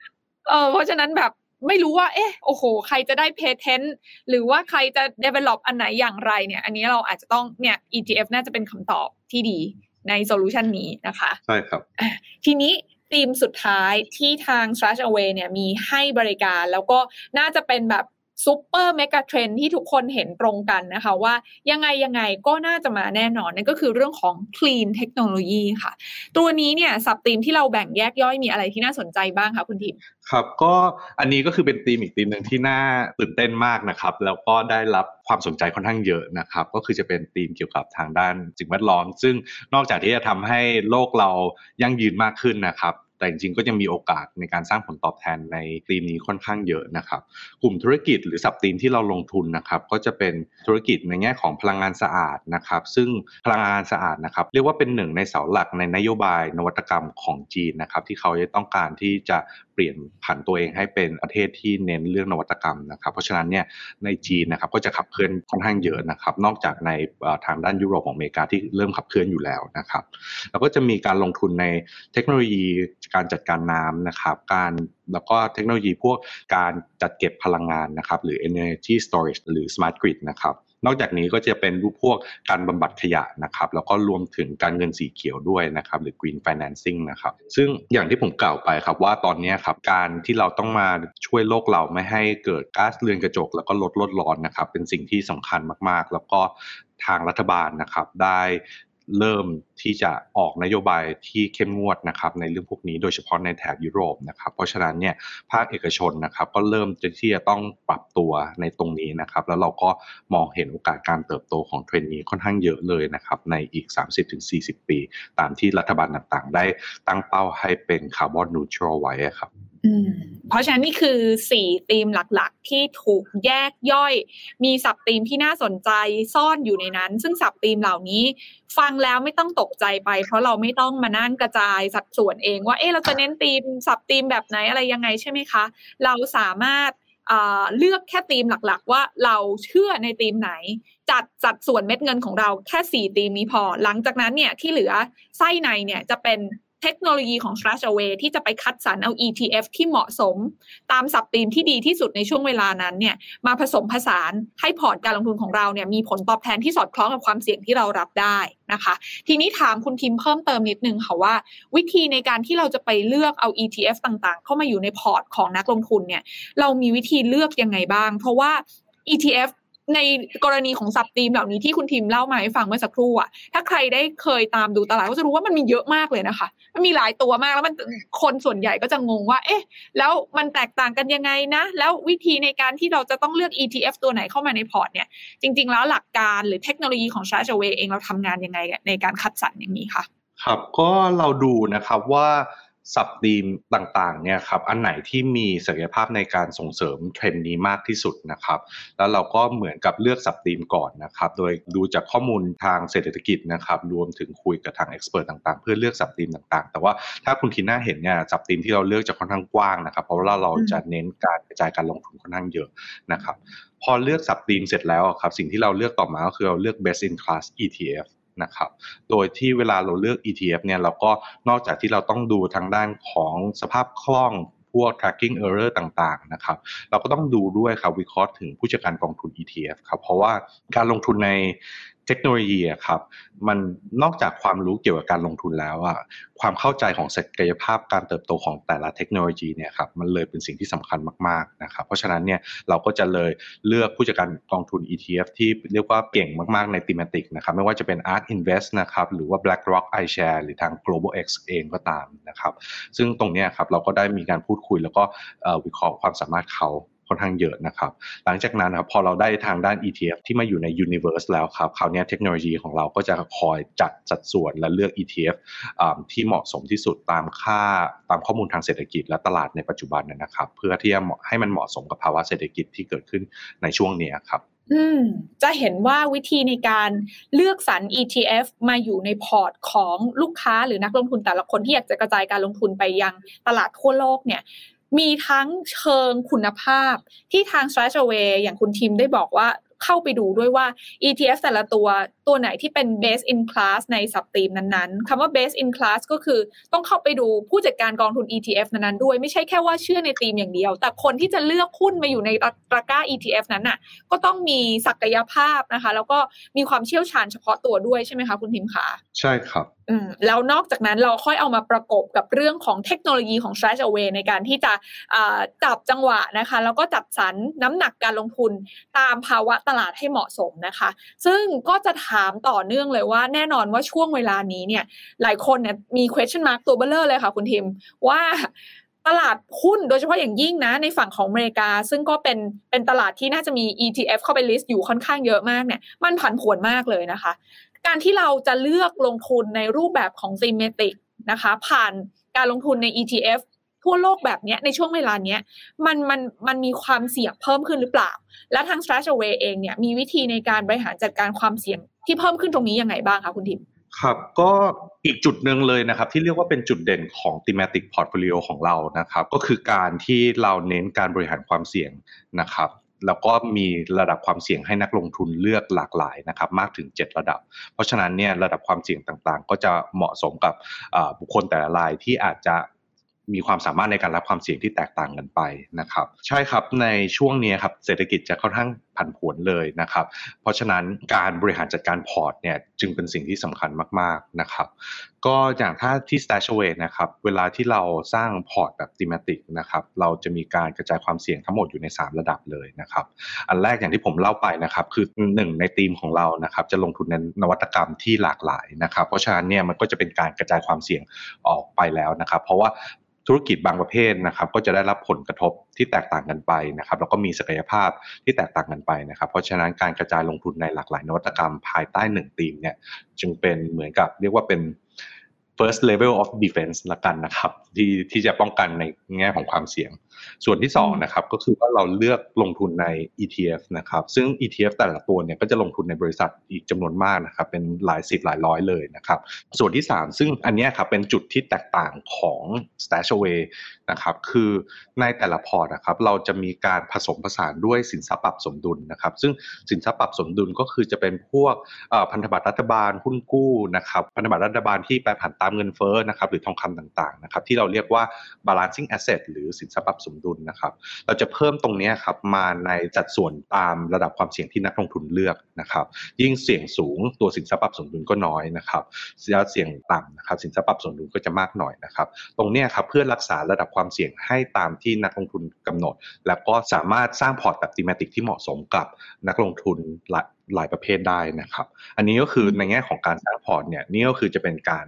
เออเพราะฉะนั้นแบบ ไม่รู้ว่าเอ๊ะโอ้โห ใครจะได้เพเทนต์หรือว่าใครจะ develop อันไหนอย่างไรเนี่ย อันนี้เราอาจจะต้องเนี่ย ETF น่าจะเป็นคำตอบที่ดีใน solution นี้นะคะ ใช่ครับ ทีนี้ธีมสุดท้ายที่ทาง StashAway เนี่ยมีให้บริการแล้วก็น่าจะเป็นแบบ super megatrend ที่ทุกคนเห็นตรงกันนะคะ ว่ายังไงยังไงก็น่าจะมาแน่นอน นั่นก็คือเรื่องของ clean technology ค่ะ ตัวนี้เนี่ย sub-theme ที่เราแบ่งแยกย่อยมีอะไรที่น่าสนใจบ้างคะคุณทิมครับก็อันนี้ก็คือเป็นธีมอีกธีมหนึ่งที่น่าตื่นเต้นมากนะครับ แล้วก็ได้รับความสนใจค่อนข้างเยอะนะครับ ก็คือจะเป็นธีมเกี่ยวกับทางด้านสิ่งแวดล้อม ซึ่งนอกจากที่จะทำให้โลกเรายั่งยืนมากขึ้นนะครับ แต่จริงๆก็ยังมีโอกาสในการสร้างผลตอบแทนในธีมนี้ค่อนข้างเยอะนะครับ กลุ่มธุรกิจหรือสับธีมที่เราลงทุนนะครับ ก็จะเป็นธุรกิจในแง่ของพลังงานสะอาดนะครับ ซึ่งพลังงานสะอาดนะครับ เรียกว่าเป็นหนึ่งในเสาหลักในนโยบายนวัตกรรมของจีนนะครับ ที่เขาจะต้องการที่จะ เปลี่ยนผันตัวเองให้เป็นประเทศที่เน้นเรื่องนวัตกรรมนะครับ เพราะฉะนั้นเนี่ยในจีนนะครับก็จะขับเคลื่อนค่อนข้างเยอะนะครับ นอกจากในทางด้านยุโรปของอเมริกาที่เริ่มขับเคลื่อนอยู่แล้วนะครับ แล้วก็จะมีการลงทุนในเทคโนโลยีการจัดการน้ำนะครับ การแล้วก็เทคโนโลยีพวกการจัดเก็บพลังงานนะครับ หรือ energy storage หรือ smart grid นะครับ นอกจากนี้ก็จะเป็นรูปพวกการบำบัดขยะนะครับแล้วก็รวมถึงการเงินสีเขียวด้วยนะครับหรือ green financing นะครับซึ่งอย่างที่ผมกล่าวไปครับว่าตอนนี้ครับการที่เราต้องมาช่วยโลกเราไม่ให้เกิดก๊าซเรือนกระจก แล้วก็ลดลดร้อนนะครับเป็นสิ่งที่สำคัญมากๆ แล้วก็ทางรัฐบาลนะครับได้ เริ่มที่จะออกนโยบายที่เข้มงวดนะครับในเรื่องพวกนี้โดยเฉพาะในแถบยุโรปนะครับ เพราะฉะนั้นเนี่ยภาคเอกชนนะครับก็เริ่มที่จะต้องปรับตัวในตรงนี้นะครับ แล้วเราก็มองเห็นโอกาสการเติบโตของเทรนด์นี้ค่อนข้างเยอะเลยนะครับในอีก 30-40 ปี ตามที่รัฐบาลต่างๆ ได้ตั้งเป้าให้เป็นคาร์บอนนูทรัลไว้ครับ เพราะฉะนั้นนี่คือสี่ธีมหลักๆ ที่ถูกแยกย่อย มีสับธีมที่น่าสนใจซ่อนอยู่ในนั้น ซึ่งสับธีมเหล่านี้ ฟังแล้วไม่ต้องตกใจไป เพราะเราไม่ต้องมานั่งกระจายสัดส่วนเองว่าเอ๊ะเราจะเน้นธีมสับธีมแบบไหนอะไรยังไงใช่ไหมคะ เราสามารถเลือกแค่ธีมหลักๆ ว่าเราเชื่อในธีมไหน จัดสัดส่วนเม็ดเงินของเราแค่สี่ธีมนี้พอ หลังจากนั้นเนี่ยที่เหลือไส้ในเนี่ยจะเป็น เทคโนโลยีของ s t r a t a w a y ที่จะไปคัดสรรเอา ETF ที่เหมาะสม ตาม sub-theme ที่ดีที่สุดในช่วงเวลานั้นเนี่ยมาผสมผสานให้พอร์ตการลงทุนของเราเนี่ยมีผลตอบแทนที่สอดคล้องกับความเสี่ยงที่เรารับได้นะคะ ทีนี้ถามคุณทิมเพิ่มเติมนิดนึงค่ะว่า วิธีในการที่เราจะไปเลือกเอา ETF ต่างๆ เข้ามาอยู่ในพอร์ตของนักลงทุนเนี่ยเรามีวิธีเลือกยังไงบ้าง เพราะว่า ETF ในกรณีของ sub-theme เหล่านี้ที่คุณทิมเล่ามาให้ฟังเมื่อสักครู่อะถ้าใครได้เคยตามดูตลาดก็จะรู้ว่ามันมีเยอะมากเลยนะคะ มันมีหลายตัวมากแล้วมันคนส่วนใหญ่ก็จะงงว่า เอ๊ะ แล้วมันแตกต่างกันยังไงนะ แล้ววิธีในการที่เราจะต้องเลือก ETF ตัวไหนเข้ามาในพอร์ตเนี่ย จริง ๆ แล้วหลักการหรือเทคโนโลยีของ s h a r g e w a y เองเราทำงานยังไงในการคัดสรรอย่างนี้คะครับก็เราดูนะครับว่า sub-theme ต่างๆเนี่ยครับอันไหนที่มีศักยภาพในการส่งเสริมเทรนด์นี้มากที่สุดนะครับ แล้วเราก็เหมือนกับเลือกสับดีมก่อนนะครับ โดยดูจากข้อมูลทางเศรษฐกิจนะครับรวมถึงคุยกับทางเอ็กซ์เพรสต่างๆ เพื่อเลือกสับดีมต่างๆ แต่ว่าถ้าคุณทีน่าเห็นเนี่ยสับดีมที่เราเลือกจะค่อนข้างกว้างนะครับ เพราะว่าเราจะเน้นการกระจายการลงทุนค่อนข้างเยอะนะครับพอเลือกสับดีมเสร็จแล้วครับสิ่งที่เราเลือกต่อมาก็คือเราเลือก best in class ETF นะครับ โดยที่เวลาเราเลือก ETF เนี่ยเราก็นอกจากที่เราต้องดูทางด้านของสภาพคล่องพวก tracking error ต่างๆ นะครับ เราก็ต้องดูด้วยครับวิเคราะห์ถึงผู้จัดการกองทุน ETF ครับ เพราะว่าการลงทุนใน เทคโนโลยีครับ มันนอกจากความรู้เกี่ยวกับการลงทุนแล้วอะความเข้าใจของศักยภาพการเติบโตของแต่ละเทคโนโลยีเนี่ยครับมันเลยเป็นสิ่งที่สำคัญมากๆนะครับเพราะฉะนั้นเนี่ยเราก็จะเลยเลือกผู้จัดการกองทุน ETF ที่เรียกว่าเก่งมากๆในติมติกนะครับไม่ว่าจะเป็น ARK Invest นะครับหรือว่า BlackRock iShare หรือทาง Global X เองก็ตามนะครับ ซึ่งตรงนี้ครับเราก็ได้มีการพูดคุยแล้วก็วิเคราะห์ความสามารถเขา ค่อนข้างเยอะนะครับ หลังจากนั้นครับพอเราได้ทางด้าน ETF ที่มาอยู่ใน Universe แล้วครับคราวนี้เทคโนโลยีของเราก็จะคอยจัดสัดส่วนและเลือก ETF ที่เหมาะสมที่สุดตามค่าตามข้อมูลทางเศรษฐกิจและตลาดในปัจจุบันนะครับ เพื่อที่จะให้มันเหมาะสมกับภาวะเศรษฐกิจที่เกิดขึ้นในช่วงนี้ครับอืมจะเห็นว่าวิธีในการเลือกสรร ETF มาอยู่ในพอร์ตของลูกค้าหรือนักลงทุนแต่ละคนที่อยากจะกระจายการลงทุนไปยังตลาดทั่วโลกเนี่ย มีทั้งเชิงคุณภาพที่ทาง s t r a t e w a y อย่างคุณทีมได้บอกว่า เข้าไปดูด้วยว่า ETF แต่ละตัวตัวไหนที่เป็น base in class ในสับตีมนั้นๆคำว่า base in class ก็คือต้องเข้าไปดูผู้จัดการกองทุน ETF นั้นๆด้วย ไม่ใช่แค่ว่าเชื่อในตีมอย่างเดียว แต่คนที่จะเลือกหุ้นมาอยู่ในตะกร้า ETF นั้นน่ะ ก็ต้องมีศักยภาพนะคะ แล้วก็มีความเชี่ยวชาญเฉพาะตัวด้วยใช่ไหมคะคุณทิมขาใช่ครับอืมแล้วนอกจากนั้นเราค่อยเอามาประกบกับเรื่องของเทคโนโลยีของ s t r a t e w a y ในการที่จะจับจังหวะนะคะ แล้วก็จัดสรรน้ำหนักการลงทุนตามภาวะตลาดให้เหมาะสมนะคะ ซึ่งก็จะถามต่อเนื่องเลยว่า แน่นอนว่าช่วงเวลานี้เนี่ย หลายคนเนี่ยมี question mark ตัวเบ้อเร่อเลยค่ะ คุณทิมว่าตลาดหุ้นโดยเฉพาะอย่างยิ่งนะ ในฝั่งของอเมริกา ซึ่งก็เป็นเป็นตลาดที่น่าจะมี ETF เข้าไป list อยู่ค่อนข้างเยอะมากเนี่ย มันผันผวนมากเลยนะคะ การที่เราจะเลือกลงทุนในรูปแบบของ thematic นะคะ ผ่านการลงทุนใน ETF ทั่วโลกแบบนี้ในช่วงเวลาเนี้ยมันมันมันมีความเสี่ยงเพิ่มขึ้นหรือเปล่า และทาง s t r a t e w a y เองเนี่ยมีวิธีในการบริหารจัดการความเสี่ยงที่เพิ่มขึ้นตรงนี้ยังไงบ้างคะคุณทิมครับก็อีกจุดหนึ่งเลยนะครับ ที่เรียกว่าเป็นจุดเด่นของ thematic portfolio ของเรานะครับ ก็คือการที่เราเน้นการบริหารความเสี่ยงนะครับแล้วก็มีระดับความเสี่ยงให้นักลงทุนเลือกหลากหลายนะครับมากถึง 7 ระดับ เพราะฉะนั้นเนี่ยระดับความเสี่ยงต่างๆ ก็จะเหมาะสมกับบุคคลแต่ละรายที่อาจจะ มีความสามารถในการรับความเสี่ยงที่แตกต่างกันไปนะครับ ใช่ครับในช่วงนี้ครับเศรษฐกิจจะค่อนข้างผันผวนเลยนะครับ เพราะฉะนั้นการบริหารจัดการพอร์ตเนี่ยจึงเป็นสิ่งที่สำคัญมากๆนะครับ ก็อย่างถ้าที่ Stashaway นะครับเวลาที่เราสร้างพอร์ตแบบ thematic นะครับเราจะมีการกระจายความเสี่ยงทั้งหมดอยู่ใน 3 ระดับเลยนะครับ อันแรกอย่างที่ผมเล่าไปนะครับคือหนึ่งในธีมของเรานะครับจะลงทุนในนวัตกรรมที่หลากหลายนะครับ เพราะฉะนั้นเนี่ยมันก็จะเป็นการกระจายความเสี่ยงออกไปแล้วนะครับ เพราะว่า ธุรกิจบางประเภทนะครับก็จะได้รับผลกระทบที่แตกต่างกันไปนะครับแล้วก็มีศักยภาพที่แตกต่างกันไปนะครับ เพราะฉะนั้นการกระจายลงทุนในหลากหลายนวัตกรรมภายใต้หนึ่งธีมเนี่ยจึงเป็นเหมือนกับเรียกว่าเป็น first level of defense ละกันนะครับ ที่ที่จะป้องกันในแง่ของความเสี่ยง ส่วนที่2นะครับก็คือว่าเราเลือกลงทุนใน ETF นะครับ ซึ่ง ETF แต่ละตัวเนี่ยก็จะลงทุนในบริษัทอีกจำนวนมากนะครับเป็นหลายสิบหลายร้อยเลยนะครับ ส่วนที่3ซึ่งอันนี้ครับเป็นจุดที่แตกต่างของ Stashaway นะครับคือในแต่ละพอร์ตนะครับเราจะมีการผสมผสานด้วยสินทรัพย์ปรับสมดุลนะครับ ซึ่งสินทรัพย์ปรับสมดุลก็คือจะเป็นพวกพันธบัตรรัฐบาลหุ้นกู้นะครับพันธบัตรรัฐบาลที่แปรผันตามเงินเฟ้อนะครับหรือทองคำต่างๆนะครับที่เราเรียกว่า balancing asset หรือสินทรัพย์ปรับสมดุลนะครับ เราจะเพิ่มตรงนี้ครับมาในจัดส่วนตามระดับความเสี่ยงที่นักลงทุนเลือกนะครับ ยิ่งเสี่ยงสูงตัวสินทรัพย์ปรับสมดุลก็น้อยนะครับเสี่ยงต่ำนะครับสินทรัพย์ปรับสมดุลก็จะมากหน่อยนะครับ ตรงนี้ครับเพื่อรักษาระดับความเสี่ยงให้ตามที่นักลงทุนกำหนด แล้วก็สามารถสร้างพอร์ตแบบ thematic ที่เหมาะสมกับนักลงทุนหลายประเภทได้นะครับ อันนี้ก็คือในแง่ของการสร้างพอร์ตเนี่ยนี่ก็คือจะเป็นการ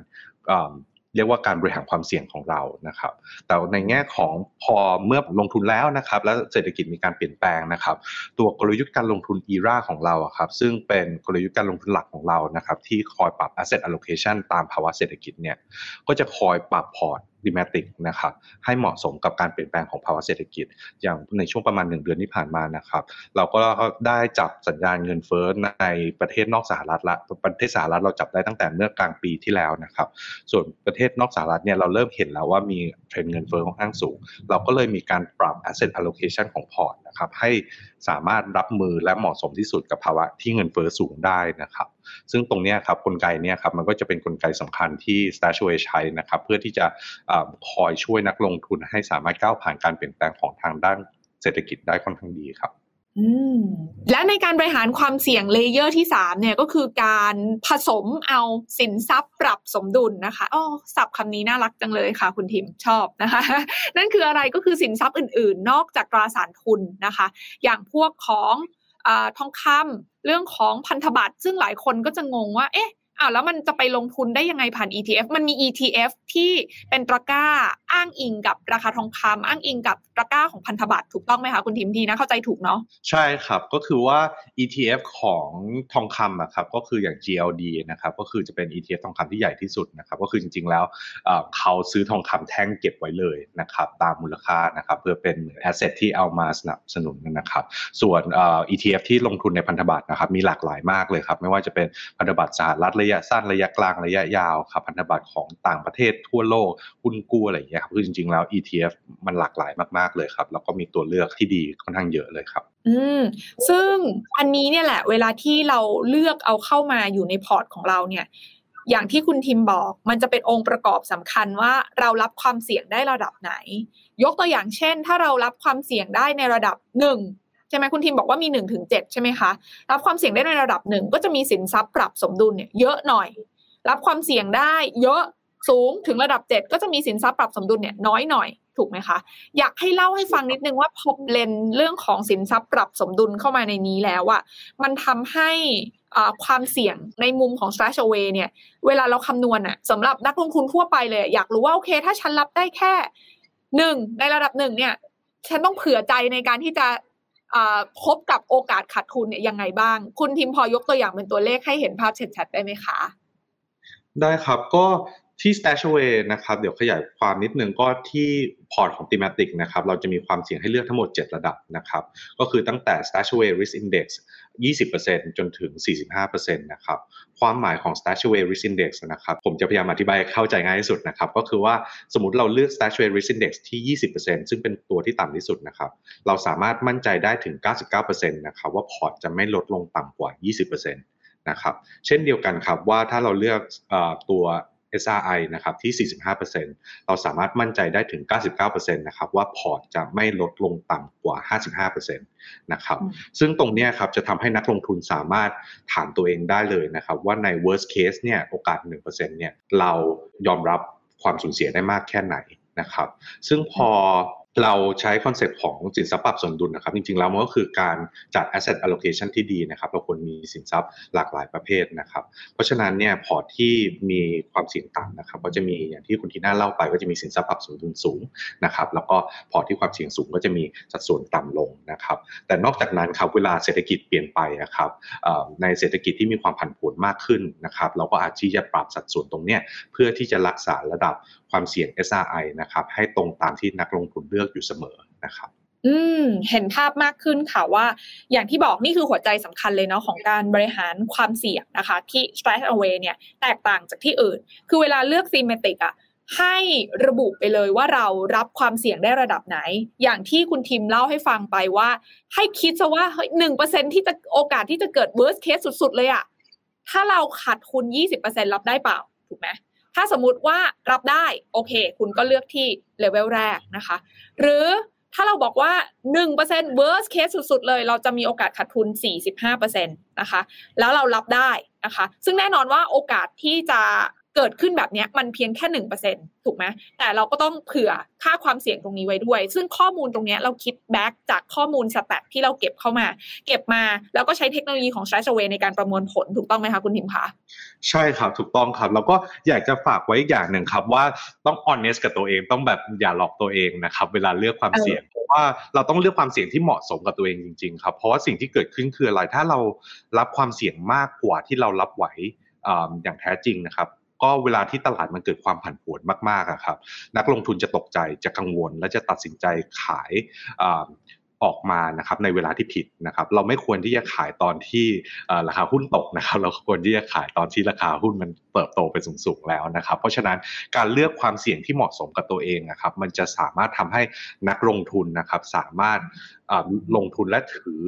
เรียกว่าการบริหารความเสี่ยงของเรานะครับ แต่ในแง่ของพอเมื่อลงทุนแล้วนะครับ แล้วเศรษฐกิจมีการเปลี่ยนแปลงนะครับ ตัวกลยุทธ์การลงทุน ERAA ของเราครับ ซึ่งเป็นกลยุทธ์การลงทุนหลักของเรานะครับ ที่คอยปรับ asset allocation ตามภาวะเศรษฐกิจเนี่ย ก็จะคอยปรับพอร์ต ดิมติกนะครับให้เหมาะสมกับการเปลี่ยนแปลงของภาวะเศรษฐกิจ อย่างในช่วงประมาณ 1 เดือนที่ผ่านมานะครับ เราก็ได้จับสัญญาณเงินเฟ้อในประเทศนอกสหรัฐละประเทศสหรัฐเราจับได้ตั้งแต่เมื่อกลางปีที่แล้วนะครับ ส่วนประเทศนอกสหรัฐเนี่ยเราเริ่มเห็นแล้วว่ามีเทรนด์เงินเฟ้อค่อนข้างสูง เราก็เลยมีการปรับ asset allocation ของพอร์ตนะครับให้สามารถรับมือและเหมาะสมที่สุดกับภาวะที่เงินเฟ้อสูงได้นะครับ ซึ่งตรงนี้ครับกลไกนี้ครับมันก็จะเป็นนกลไกสำคัญที่ Stashaway ใช้นะครับเพื่อที่จะคอยช่วยนักลงทุนให้สามารถก้าวผ่านการเปลี่ยนแปลงของทางด้านเศรษฐกิจได้ค่อนข้างดีครับและในการบริหารความเสี่ยง layer ที่สามเนี่ยก็คือการผสมเอาสินทรัพย์ปรับสมดุลนะคะอ๋อศัพท์คำนี้น่ารักจังเลยค่ะ คุณทิมชอบนะคะ นั่นคืออะไรก็คือสินทรัพย์อื่น ๆ นอกจากตราสารทุนนะคะ อย่างพวกของ ทองคำเรื่องของพันธบัตรซึ่งหลายคนก็จะงงว่า เอ๊ะ อ้าวแล้วมันจะไปลงทุนได้ยังไงผ่าน ETF มันมี ETF ที่เป็นตะกร้าอ้างอิงกับราคาทองคำอ้างอิงกับตะกร้าของพันธบัตรถูกต้องไหมคะคุณทิมทีนะเข้าใจถูกเนาะใช่ครับก็คือว่า ETF ของทองคำอะครับก็คืออย่าง GLD นะครับก็คือจะเป็น ETF ทองคำที่ใหญ่ที่สุดนะครับก็คือจริง ๆ แล้วเขาซื้อทองคำแท่งเก็บไว้เลยนะครับตามมูลค่านะครับเพื่อเป็นแอสเซทที่เอามาสนับสนุนนะครับส่วน ETF ที่ลงทุนในพันธบัตรนะครับมีหลากหลายมากเลยครับไม่ว่าจะเป็นพันธบัตรสหรัฐระยะสั้นระยะกลางระยะยาวครับพันธบัตรของต่างประเทศทั่วโลกหุ้นกู้อะไรอย่างเงี้ยครับคือจริงๆแล้ว ETF มันหลากหลายมากๆเลยครับ แล้วก็มีตัวเลือกที่ดีค่อนข้างเยอะเลยครับ อืมซึ่งอันนี้เนี่ยแหละ เวลาที่เราเลือกเอาเข้ามาอยู่ในพอร์ตของเราเนี่ยอย่างที่คุณทิมบอก มันจะเป็นองค์ประกอบสำคัญว่าเรารับความเสี่ยงได้ระดับไหน ยกตัวอย่างเช่น ถ้าเรารับความเสี่ยงได้ในระดับหนึ่ง ใช่ไหมคุณทีมบอกว่ามีหนึ่งถึงเจ็ดใช่ไหมคะ รับความเสี่ยงได้ในระดับหนึ่งก็จะมีสินทรัพย์ปรับสมดุลเนี่ยเยอะหน่อย รับความเสี่ยงได้เยอะสูงถึงระดับเจ็ดก็จะมีสินทรัพย์ปรับสมดุลเนี่ยน้อยหน่อยถูกไหมคะ อยากให้เล่าให้ฟังนิดนึงว่าพอเลนเรื่องของสินทรัพย์ปรับสมดุลเข้ามาในนี้แล้วอะมันทำให้ความเสี่ยงในมุมของ stash away เนี่ยเวลาเราคำนวณอะสำหรับนักลงทุนทั่วไปเลย อยากรู้ว่าโอเค ถ้าฉันรับได้แค่หนึ่งในระดับหนึ่งเนี่ย ฉันต้องเผื่อใจในการที่จะ พบกับโอกาสขาดทุนเนี่ยยังไงบ้าง คุณทิมพอยกตัวอย่างเป็นตัวเลขให้เห็นภาพชัดๆได้ไหมคะ ได้ครับก็ที่ Stashaway นะครับเดี๋ยวขยายความนิดนึงก็ที่พอร์ตของ thematic นะครับเราจะมีความเสี่ยงให้เลือกทั้งหมด 7 ระดับนะครับก็คือตั้งแต่ Stashaway Risk Index 20%จนถึง 45%นะครับ ความหมายของ statuary risk Index นะครับ ผมจะพยายามอธิบายเข้าใจง่ายที่สุดนะครับ ก็คือว่าสมมติเราเลือก StashAway Risk Index ที่ 20%ซึ่งเป็นตัวที่ต่ำที่สุดนะครับ เราสามารถมั่นใจได้ถึง 99%นะครับว่าพอร์ตจะไม่ลดลงต่ำกว่า 20%นะครับ เช่นเดียวกันครับว่าถ้าเราเลือกตัว SRI นะครับที่ 45%เราสามารถมั่นใจได้ถึง 99%นะครับว่าพอร์ตจะไม่ลดลงต่ำกว่า 55%นะครับซึ่งตรงนี้ครับจะทำให้นักลงทุนสามารถถามตัวเองได้เลยนะครับว่าใน worst case เนี่ยโอกาส 1%เนี่ยเรายอมรับความสูญเสียได้มากแค่ไหนนะครับซึ่งพอ เราใช้คอนเซปต์ของสินทรัพย์ปรับสมดุลนะครับ จริงๆ แล้วมันก็คือการจัด asset allocation ที่ดีนะครับ เราควรมีสินทรัพย์หลากหลายประเภทนะครับ เพราะฉะนั้นเนี่ยพอร์ตที่มีความเสี่ยงต่ำนะครับ ก็จะมีอย่างที่คุณทีน่าเล่าไปก็จะมีสินทรัพย์ปรับสมดุลสูงนะครับ แล้วก็พอร์ตที่ความเสี่ยงสูงก็จะมีสัดส่วนต่ำลงนะครับ แต่นอกจากนั้นครับเวลาเศรษฐกิจเปลี่ยนไปนะครับในเศรษฐกิจที่มีความผันผวนมากขึ้นนะครับเราก็อาจที่จะปรับสัดส่วนตรงเนี้ยเพื่อที่จะรักษาระดับความเสี่ยง SRI นะครับให้ตรงตามที่นักลงทุนเลือกอยู่เสมอนะครับอืมเห็นภาพมากขึ้นค่ะว่า อย่างที่บอกนี่คือหัวใจสำคัญเลยเนาะของการบริหารความเสี่ยงนะคะ ที่ stress away เนี่ยแตกต่างจากที่อื่น คือเวลาเลือก thematic อะให้ระบุไปเลยว่าเรารับความเสี่ยงได้ระดับไหน อย่างที่คุณทิมเล่าให้ฟังไปว่า ให้คิดซะว่าหนึ่งเปอร์เซ็นที่จะโอกาสที่จะเกิด worst case สุด ๆ เลยอะถ้าเราขาดทุนยี่สิบเปอร์เซ็นรับได้เปล่า ถูกไหม ถ้าสมมติว่ารับได้โอเค คุณก็เลือกที่เลเวลแรกนะคะ หรือถ้าเราบอกว่า 1% worst case สุด ๆ เลย เราจะมีโอกาสขาดทุน 45%นะคะ แล้วเรารับได้นะคะ ซึ่งแน่นอนว่าโอกาสที่จะ เกิดขึ้นแบบนี้มันเพียงแค่หนึ่งเปอร์เซ็นถูกไหมแต่เราก็ต้องเผื่อค่าความเสี่ยงตรงนี้ไว้ด้วย ซึ่งข้อมูลตรงนี้เราคิดแบ็กจากข้อมูลสแตทที่เราเก็บเข้ามา เก็บมาแล้วก็ใช้เทคโนโลยีของ s t r a t a w a y ในการประมวลผลถูกต้องไหมคะคุณทิมคะใช่ครับถูกต้องครับ แล้วก็อยากจะฝากไว้อีกอย่างหนึ่งครับว่าต้อง honest กับตัวเองต้องแบบอย่าหลอกตัวเองนะครับเวลาเลือกความเสี่ยงเพราะว่าเราต้องเลือกความเสี่ยงที่เหมาะสมกับตัวเองจริงๆครับเพราะว่าสิ่งที่เกิดขึ้นคืออะไรถ้าเรารับความเสี่ยงมากกว่าที่เรารับไหวอย่างแท้จริงนะครับ ก็เวลาที่ตลาดมันเกิดความผันผวนมากๆครับ นักลงทุนจะตกใจจะกังวล และจะตัดสินใจขายออกมานะครับในเวลาที่ผิดนะครับ เราไม่ควรที่จะขายตอนที่ราคาหุ้นตกนะครับ เราควรที่จะขายตอนที่ราคาหุ้นมันเติบโตไปสูงๆแล้วนะครับ เพราะฉะนั้นการเลือกความเสี่ยงที่เหมาะสมกับตัวเองนะครับ มันจะสามารถทำให้นักลงทุนนะครับ สามารถลงทุนและถือ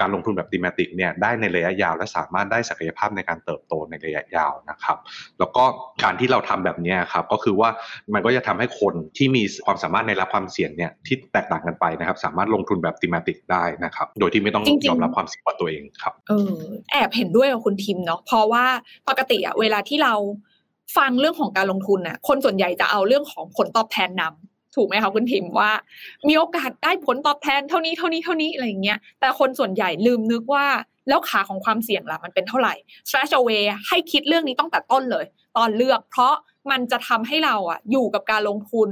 การลงทุนแบบดิมติกเนี่ยได้ในระยะยาว และสามารถได้ศักยภาพในการเติบโตในระยะยาวนะครับ แล้วก็การที่เราทำแบบนี้ครับก็คือว่ามันก็จะทำให้คนที่มีความสามารถในรับความเสี่ยงเนี่ยที่แตกต่างกันไปนะครับ สามารถลงทุนแบบดิมติกได้นะครับ โดยที่ไม่ต้องยอมรับความเสี่ยงตัวเองครับเออแอบเห็นด้วยกับคุณทิมเนาะเพราะว่าปกติอะเวลาที่เราฟังเรื่องของการลงทุนน่ะคนส่วนใหญ่จะเอาเรื่องของผลตอบแทนนำ ถูกไหมคะคุณทิมว่า มีโอกาสได้ผลตอบแทนเท่านี้เท่านี้เท่านี้อะไรอย่างเงี้ยแต่คนส่วนใหญ่ลืมนึกว่าแล้วขาของความเสี่ยงล่ะมันเป็นเท่าไหร่ stretch away ให้คิดเรื่องนี้ต้องแต่ต้นเลย ตอนเลือกเพราะมันจะทำให้เราอะอยู่กับการลงทุน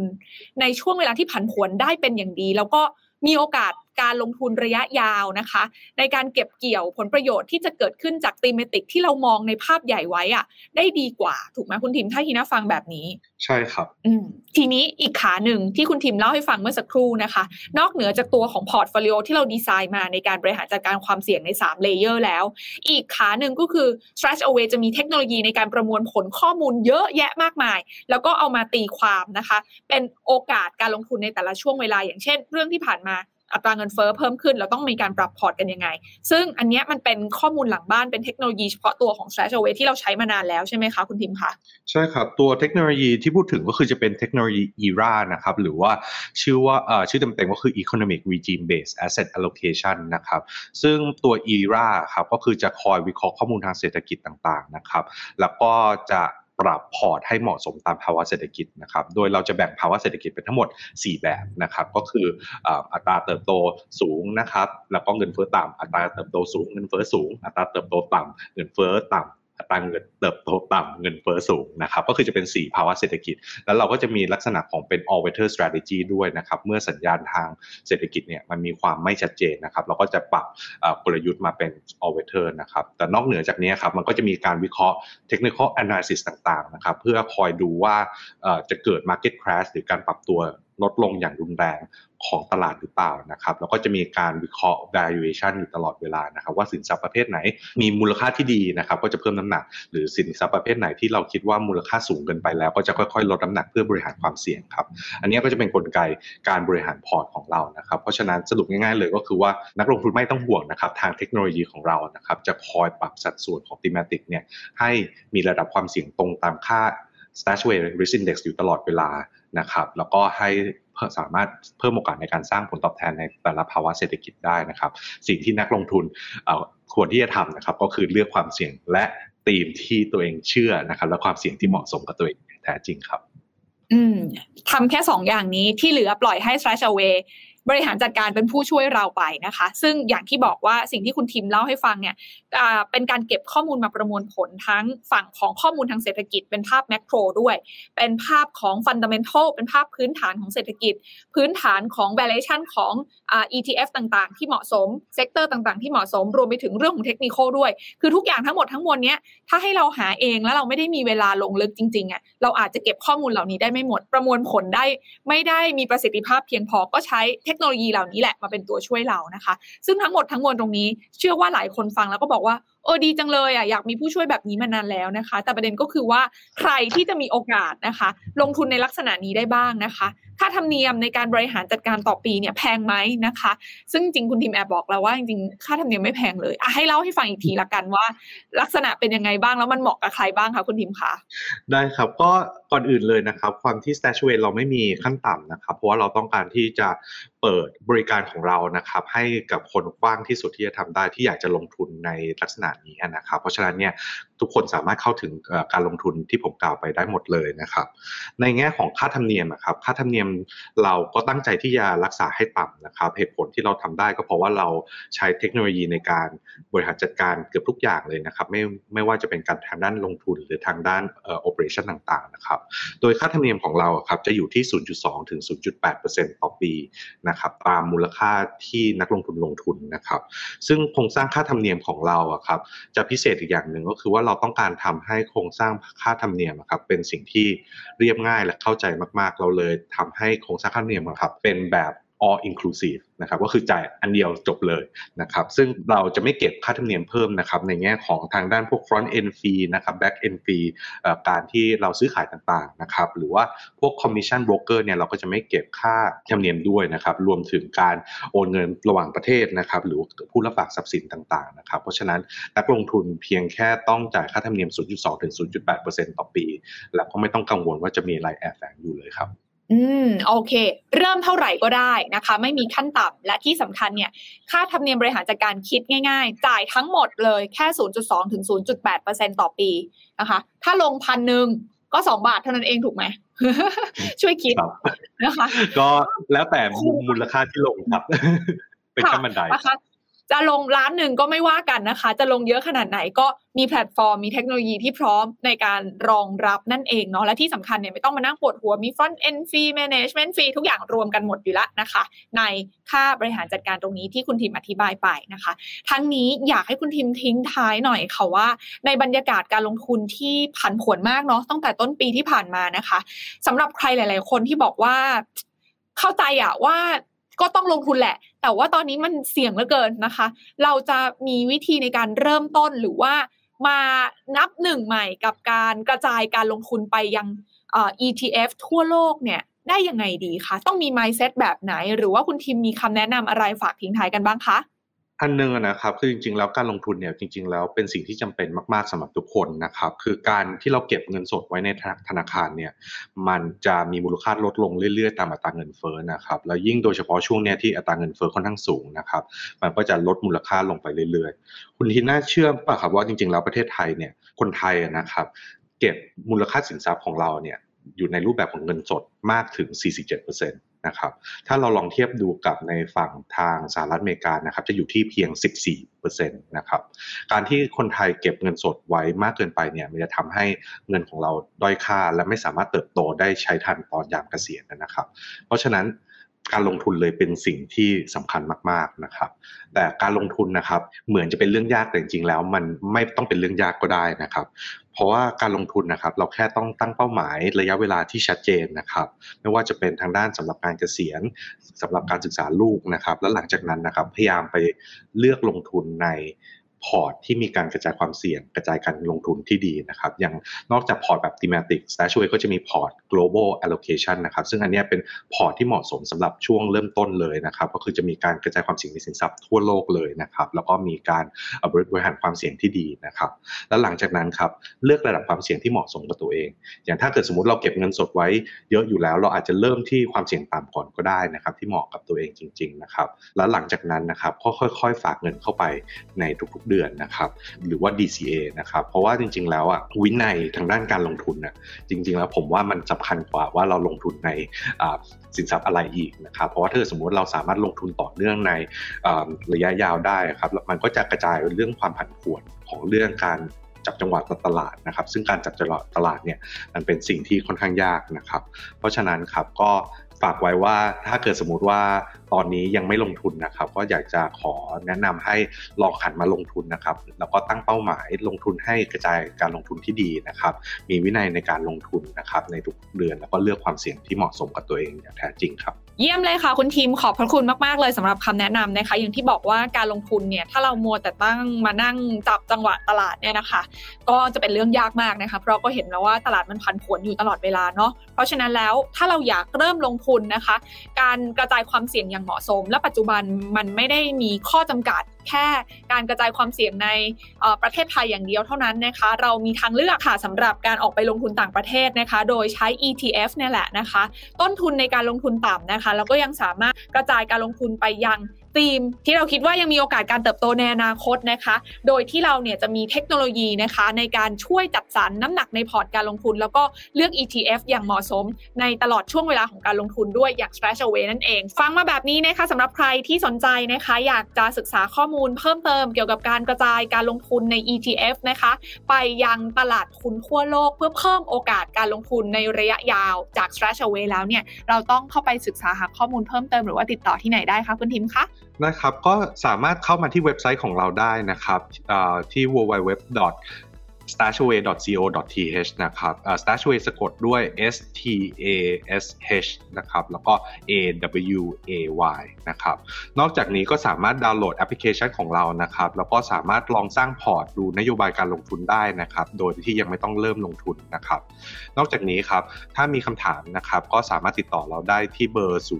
ในช่วงเวลาที่ผันผวนได้เป็นอย่างดี แล้วก็มีโอกาส การลงทุนระยะยาวนะคะ ในการเก็บเกี่ยวผลประโยชน์ที่จะเกิดขึ้นจากตีเมติกที่เรามองในภาพใหญ่ไว้อะได้ดีกว่าถูกไหมคุณทิมถ้าทีน่าฟังแบบนี้ ใช่ครับอืมทีนี้อีกขาหนึ่งที่คุณทิมเล่าให้ฟังเมื่อสักครู่นะคะ นอกเหนือจากตัวของพอร์ตโฟลิโอที่เราดีไซน์มาในการบริหารจัดการความเสี่ยงใน3 layer แล้ว อีกขาหนึ่งก็คือ StashAway จะมีเทคโนโลยีในการประมวลผลข้อมูลเยอะแยะมากมาย แล้วก็เอามาตีความนะคะ เป็นโอกาสการลงทุนในแต่ละช่วงเวลาอย่างเช่น เรื่องที่ผ่านมา อัตราเงินเฟ้อเพิ่มขึ้นเราต้องมีการปรับพอร์ตกันยังไง ซึ่งอันนี้มันเป็นข้อมูลหลังบ้านเป็นเทคโนโลยีเฉพาะตัวของ s t r a t e g y ที่เราใช้มานานแล้วใช่ไหมคะคุณทิมคะใช่ครับ ตัวเทคโนโลยีที่พูดถึงก็คือจะเป็นเทคโนโลยี ERAA นะครับหรือว่าชื่อว่าชื่อเต็มๆก็คือ Economic Regime Based Asset Allocation นะครับซึ่งตัว ERA ครับก็คือจะคอยวิเคราะห์ข้อมูลทางเศรษฐกิจต่างๆนะครับแล้วก็จะ ปรับพอร์ตให้เหมาะสมตามภาวะเศรษฐกิจนะครับ โดยเราจะแบ่งภาวะเศรษฐกิจเป็นทั้งหมด 4 แบบนะครับ ก็คืออัตราเติบโตสูงนะครับ แล้วก็เงินเฟ้อต่ำ อัตราเติบโตสูง เงินเฟ้อสูง อัตราเติบโตต่ำ เงินเฟ้อต่ำ อัตราเงินเติบโตต่ำเงินเฟ้อสูงนะครับก็คือจะเป็น 4 ภาวะเศรษฐกิจ แล้วเราก็จะมีลักษณะของเป็น all weather strategy ด้วยนะครับเมื่อสัญญาณทางเศรษฐกิจเนี่ยมันมีความไม่ชัดเจนนะครับเราก็จะปรับกลยุทธ์มาเป็น all weather นะครับแต่นอกเหนือจากนี้ครับมันก็จะมีการวิเคราะห์ technical analysis ต่างๆนะครับเพื่อคอยดูว่าจะเกิด market crash หรือการปรับตัวลดลงอย่างรุนแรง ของตลาดหรือเปล่านะครับแล้วก็จะมีการวิเคราะห์ valuation อยู่ตลอดเวลานะครับว่าสินทรัพย์ประเภทไหน มีมูลค่าที่ดีนะครับก็จะเพิ่มน้ำหนัก หรือสินทรัพย์ประเภทไหนที่เราคิดว่ามูลค่าสูงเกินไปแล้ว ก็จะค่อยๆ ลดน้ำหนักเพื่อบริหารความเสี่ยงครับอันนี้ก็จะเป็นนกลไกการบริหารพอร์ตของเรานะครับเพราะฉะนั้นสรุปง่ายๆเลยก็คือว่านักลงทุนไม่ต้องห่วงนะครับทางเทคโนโลยีของเรานะครับจะคอยปรับสัดส่วนของ thematic เนี่ยให้มีระดับความเสี่ยงตรงตามค่า Stashway Risk Index อยู่ตลอดเวลานะครับแล้วก็ให้ สามารถเพิ่มโอกาสในการสร้างผลตอบแทนในแต่ละภาวะเศรษฐกิจได้นะครับ สิ่งที่นักลงทุนควรที่จะทำนะครับ ก็คือเลือกความเสี่ยงและธีมที่ตัวเองเชื่อนะครับ และความเสี่ยงที่เหมาะสมกับตัวเองแท้จริงครับ อืมทำแค่สองอย่างนี้ที่เหลือปล่อยให้ stretch Away บริหารจัดการเป็นผู้ช่วยเราไปนะคะ ซึ่งอย่างที่บอกว่าสิ่งที่คุณทิมเล่าให้ฟังเนี่ยเป็นการเก็บข้อมูลมาประมวลผลทั้งฝั่งของข้อมูลทางเศรษฐกิจ เป็นภาพแมกโรด้วย เป็นภาพของฟันดัมเมนทัลเป็นภาพพื้นฐานของเศรษฐกิจ พื้นฐานของ valuation ของ ETF ต่างๆ ที่เหมาะสม sector ต่างๆ ที่เหมาะสมรวมไปถึงเรื่องของเทคนิคด้วย คือทุกอย่างทั้งหมดทั้งมวลเนี้ยถ้าให้เราหาเองแล้วเราไม่ได้มีเวลาลงลึกจริงๆอะเราอาจจะเก็บข้อมูลเหล่านี้ได้ไม่หมดประมวลผลได้ ไม่ได้มีประสิทธิภาพเพียงพอก็ใช้เทคโนโลยีเหล่านี้แหละมาเป็นตัวช่วยเรานะคะ ซึ่งทั้งหมดทั้งมวลตรงนี้ เชื่อว่าหลายคนฟังแล้วก็บอกว่าโอ้ดีจังเลยอะอยากมีผู้ช่วยแบบนี้มานานแล้วนะคะ แต่ประเด็นก็คือว่าใครที่จะมีโอกาสนะคะ ลงทุนในลักษณะนี้ได้บ้างนะคะ ค่าธรรมเนียมในการบริหารจัดการต่อปีเนี่ยแพงไหมนะคะ ซึ่งจริงคุณทีมแอบบอกแล้วว่าจริงๆค่าธรรมเนียมไม่แพงเลยอะให้เล่าให้ฟังอีกทีละกันว่า ลักษณะเป็นยังไงบ้างแล้วมันเหมาะกับใครบ้างคะคุณทีมคะได้ครับก็ก่อนอื่นเลยนะครับ ความที่ Stashaway เราไม่มีขั้นต่ำนะครับ เพราะว่าเราต้องการที่จะเปิดบริการของเรานะครับ ให้กับคนกว้างที่สุดที่จะทำได้ที่อยากจะลงทุนในลักษณะนี้นะครับ เพราะฉะนั้นเนี่ย ทุกคนสามารถเข้าถึงการลงทุนที่ผมกล่าวไปได้หมดเลยนะครับ ในแง่ของค่าธรรมเนียมนะครับค่าธรรมเนียมเราก็ตั้งใจที่จะรักษาให้ต่ำนะครับ เหตุผลที่เราทำได้ก็เพราะว่าเราใช้เทคโนโลยีในการบริหารจัดการเกือบทุกอย่างเลยนะครับ ไม่ไม่ว่าจะเป็นการทางด้านลงทุนหรือทางด้านเอ่อโอเปอเรชั่นต่างๆนะครับโดยค่าธรรมเนียมของเราครับจะอยู่ที่ 0.2 ถึง 0.8%ต่อปีนะครับตามมูลค่าที่นักลงทุนลงทุนนะครับ ซึ่งโครงสร้างค่าธรรมเนียมของเราครับจะพิเศษอีกอย่างหนึ่งก็คือว่าเราต้องการทำให้โครงสร้างค่าธรรมเนียมครับเป็นสิ่งที่เรียบง่ายและเข้าใจมาก ๆ เราเลยทำให้โครงสร้างค่าธรรมเนียมครับเป็นแบบ all inclusive นะครับก็คือจ่ายอันเดียวจบเลยนะครับซึ่งเราจะไม่เก็บค่าธรรมเนียมเพิ่มนะครับในแง่ของทางด้านพวก front end fee นะครับ back end fee การที่เราซื้อขายต่างๆนะครับหรือว่าพวก commission broker เนี่ยเราก็จะไม่เก็บค่าธรรมเนียมด้วยนะครับรวมถึงการโอนเงินระหว่างประเทศนะครับหรือผู้รับฝากทรัพย์สินต่างๆนะครับเพราะฉะนั้นนักลงทุนเพียงแค่ต้องจ่ายค่าธรรมเนียม 0.2ถึง0.8%ต่อปี แล้วก็ไม่ต้องกังวลว่าจะมีอะไรแอบแฝงอยู่เลยครับ อืมโอเค เริ่มเท่าไหร่ก็ได้นะคะ ไม่มีขั้นต่ำและที่สำคัญเนี่ย ค่าธรรมเนียมบริหารจัดการคิดง่ายๆ จ่ายทั้งหมดเลยแค่ 0.2 ถึง 0.8ต่อปีนะคะ ถ้าลงพันหนึ่งก็สองบาทเท่านั้นเองถูกไหม ช่วยคิดนะคะ ก็แล้วแต่มูลค่าที่ลงครับ เป็นขั้นบันไดนะคะ จะลงล้านหนึ่งก็ไม่ว่ากันนะคะ จะลงเยอะขนาดไหนก็มีแพลตฟอร์ม มีเทคโนโลยีที่พร้อมในการรองรับนั่นเองเนาะและที่สำคัญเนี่ยไม่ต้องมานั่งปวดหัวมี front end fee management fee ทุกอย่างรวมกันหมดอยู่แล้วนะคะ ในค่าบริหารจัดการตรงนี้ที่คุณทิมอธิบายไปนะคะ ทั้งนี้อยากให้คุณทีมทิ้งท้ายหน่อยค่ะว่า ในบรรยากาศการลงทุนที่ผันผวนมากเนาะตั้งแต่ต้นปีที่ผ่านมานะคะสำหรับใครหลาย ๆ คนที่บอกว่าเข้าใจอะว่า ก็ต้องลงทุนแหละ แต่ว่าตอนนี้มันเสี่ยงเหลือเกินนะคะ เราจะมีวิธีในการเริ่มต้นหรือว่ามานับหนึ่งใหม่กับการกระจายการลงทุนไปยัง ETF ทั่วโลกเนี่ยได้ยังไงดีคะ ต้องมี mindset แบบไหน หรือว่าคุณทีมมีคำแนะนำอะไรฝากทิ้งท้ายกันบ้างคะ อันนึงนะครับคือจริงๆแล้วการลงทุนเนี่ยจริง ๆ แล้วเป็นสิ่งที่จำเป็นมากๆสำหรับทุกคนนะครับคือการที่เราเก็บเงินสดไว้ในธนาคารเนี่ยมันจะมีมูลค่าลดลงเรื่อยๆ ตามอัตราเงินเฟ้อนะครับแล้วยิ่งโดยเฉพาะช่วงเนี้ยที่อัตราเงินเฟ้อค่อนข้างสูงนะครับมันก็จะลดมูลค่าลงไปเรื่อยๆ คุณทีน่าเชื่อป่ะครับว่าจริงๆแล้วประเทศไทยเนี่ยคนไทยนะครับเก็บมูลค่าสินทรัพย์ของเราเนี่ยอยู่ในรูปแบบของเงินสดมากถึง 47% นะครับ ถ้าเราลองเทียบดูกับในฝั่งทางสหรัฐอเมริกานะครับ จะอยู่ที่เพียง 14%นะครับ การที่คนไทยเก็บเงินสดไว้มากเกินไปเนี่ย มันจะทำให้เงินของเราด้อยค่าและไม่สามารถเติบโตได้ใช้ทันตอนยามเกษียณนะครับ เพราะฉะนั้น การลงทุนเลยเป็นสิ่งที่สำคัญมากๆนะครับ แต่การลงทุนนะครับ เหมือนจะเป็นเรื่องยากแต่จริงๆแล้วมันไม่ต้องเป็นเรื่องยากก็ได้นะครับ เพราะว่าการลงทุนนะครับ เราแค่ต้องตั้งเป้าหมายระยะเวลาที่ชัดเจนนะครับ ไม่ว่าจะเป็นทางด้านสำหรับการเกษียณสำหรับการศึกษาลูกนะครับ แล้วหลังจากนั้นนะครับ พยายามไปเลือกลงทุนใน พอร์ตที่มีการกระจายความเสี่ยง กระจายการลงทุนที่ดีนะครับอย่างนอกจากพอร์ตแบบ thematic StashAway ก็จะมีพอร์ต global allocation นะครับซึ่งอันนี้เป็นพอร์ตที่เหมาะสมสำหรับช่วงเริ่มต้นเลยนะครับก็คือจะมีการกระจายความเสี่ยงในสินทรัพย์ทั่วโลกเลยนะครับแล้วก็มีการบริหารความเสี่ยงที่ดีนะครับแล้วหลังจากนั้นครับเลือกระดับความเสี่ยงที่เหมาะสมกับตัวเอง อย่างถ้าเกิดสมมติเราเก็บเงินสดไว้เยอะอยู่แล้ว เราอาจจะเริ่มที่ความเสี่ยงต่ำก่อนก็ได้นะครับที่เหมาะกับตัวเองจริงๆนะครับแล้วหลังจากนั้นนะครับก็ค่อย ๆ ฝากเงินเข้าไปในทุกๆเดือนนะครับหรือว่า DCA นะครับเพราะว่าจริง ๆ แล้วอะวินัยทางด้านการลงทุนน่ะจริง ๆ แล้วผมว่ามันสำคัญกว่าว่าเราลงทุนในสินทรัพย์อะไรอีกนะครับเพราะว่าถ้าสมมติเราสามารถลงทุนต่อเนื่องในระยะยาวได้ครับมันก็จะกระจายเรื่องความผันผวนของเรื่องการจับจังหวะตลาดนะครับ ซึ่งการจับจังหวะตลาดเนี่ยมันเป็นสิ่งที่ค่อนข้างยากนะครับ เพราะฉะนั้นครับก็ ฝากไว้ว่าถ้าเกิดสมมติว่าตอนนี้ยังไม่ลงทุนนะครับ ก็อยากจะขอแนะนำให้ลองหันมาลงทุนนะครับ แล้วก็ตั้งเป้าหมายลงทุนให้กระจายการลงทุนที่ดีนะครับ มีวินัยในการลงทุนนะครับในทุกเดือนแล้วก็เลือกความเสี่ยงที่เหมาะสมกับตัวเองอย่างแท้จริงครับ เยี่ยมเลยค่ะ คุณทีมขอบพระคุณมาก ๆ เลยสำหรับคำแนะนำนะคะ อย่างที่บอกว่าการลงทุนเนี่ยถ้าเรามัวแต่ตั้งมานั่งจับจังหวะตลาดเนี่ยนะคะ ก็จะเป็นเรื่องยากมากนะคะ เพราะก็เห็นแล้วว่าตลาดมันผันผวนอยู่ตลอดเวลาเนาะเพราะฉะนั้นแล้วถ้าเราอยากเริ่มลงทุนนะคะ การกระจายความเสี่ยงอย่างเหมาะสม และปัจจุบันมันไม่ได้มีข้อจำกัด แค่การกระจายความเสี่ยงในประเทศไทยอย่างเดียวเท่านั้นนะคะ เรามีทางเลือกค่ะสำหรับการออกไปลงทุนต่างประเทศนะคะ โดยใช้ ETF เนี่ยแหละนะคะ ต้นทุนในการลงทุนต่ำนะคะแล้วก็ยังสามารถกระจายการลงทุนไปยัง ธีมที่เราคิดว่ายังมีโอกาสการเติบโตในอนาคตนะคะ โดยที่เราเนี่ยจะมีเทคโนโลยีนะคะ ในการช่วยจัดสรรน้ำหนักในพอร์ตการลงทุน แล้วก็เลือก ETF อย่างเหมาะสม ในตลอดช่วงเวลาของการลงทุนด้วยอย่าง Stash Away นั่นเอง ฟังมาแบบนี้นะคะสำหรับใครที่สนใจนะคะ อยากจะศึกษาข้อมูลเพิ่มเติมเกี่ยวกับการกระจายการลงทุนใน ETF นะคะ ไปยังตลาดทุนทั่วโลก เพื่อเพิ่มโอกาสการลงทุนในระยะยาวจาก Stash Away แล้วเนี่ยเราต้องเข้าไปศึกษาหาข้อมูลเพิ่มเติมหรือว่าติดต่อที่ไหนได้คะคุณทิมคะนะครับก็สามารถเข้ามาที่เว็บไซต์ของเราได้นะครับที่ www StashAway.co.th นะครับ stashaway สะกดด้วย s t a s h นะครับ แล้วก็ a w a y นะครับ นอกจากนี้ก็สามารถดาวน์โหลดแอปพลิเคชันของเรานะครับ แล้วก็สามารถลองสร้างพอร์ตดูนโยบายการลงทุนได้นะครับ โดยที่ยังไม่ต้องเริ่มลงทุนนะครับ นอกจากนี้ครับ ถ้ามีคำถามนะครับ ก็สามารถติดต่อเราได้ที่เบอร์ 02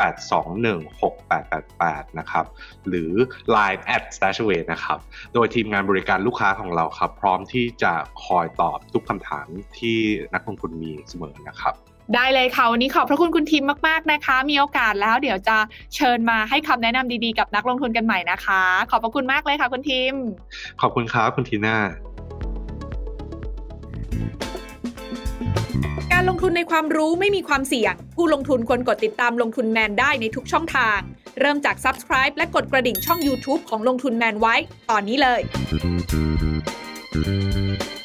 821 6888 นะครับ หรือ Line at stashaway นะครับ โดยทีมงานบริการลูกค้าของเราครับร้อมที่จะคอยตอบทุกคำถามที่นักลงทุนมีเสมอนะครับได้เลยค่ะ วันนี้ขอบพระคุณคุณทีมมาก ๆ นะคะ มีโอกาสแล้วเดี๋ยวจะเชิญมาให้คำแนะนำดีๆ กับนักลงทุนกันใหม่นะคะ ขอบพระคุณมากเลยค่ะ คุณทีมขอบคุณครับคุณทีน่าการลงทุนในความรู้ไม่มีความเสี่ยง ผู้ลงทุนควรกดติดตามลงทุนแมนได้ในทุกช่องทาง เริ่มจาก Subscribe และกดกระดิ่งช่อง YouTube ของลงทุนแมนไว้ ตอนนี้เลย Música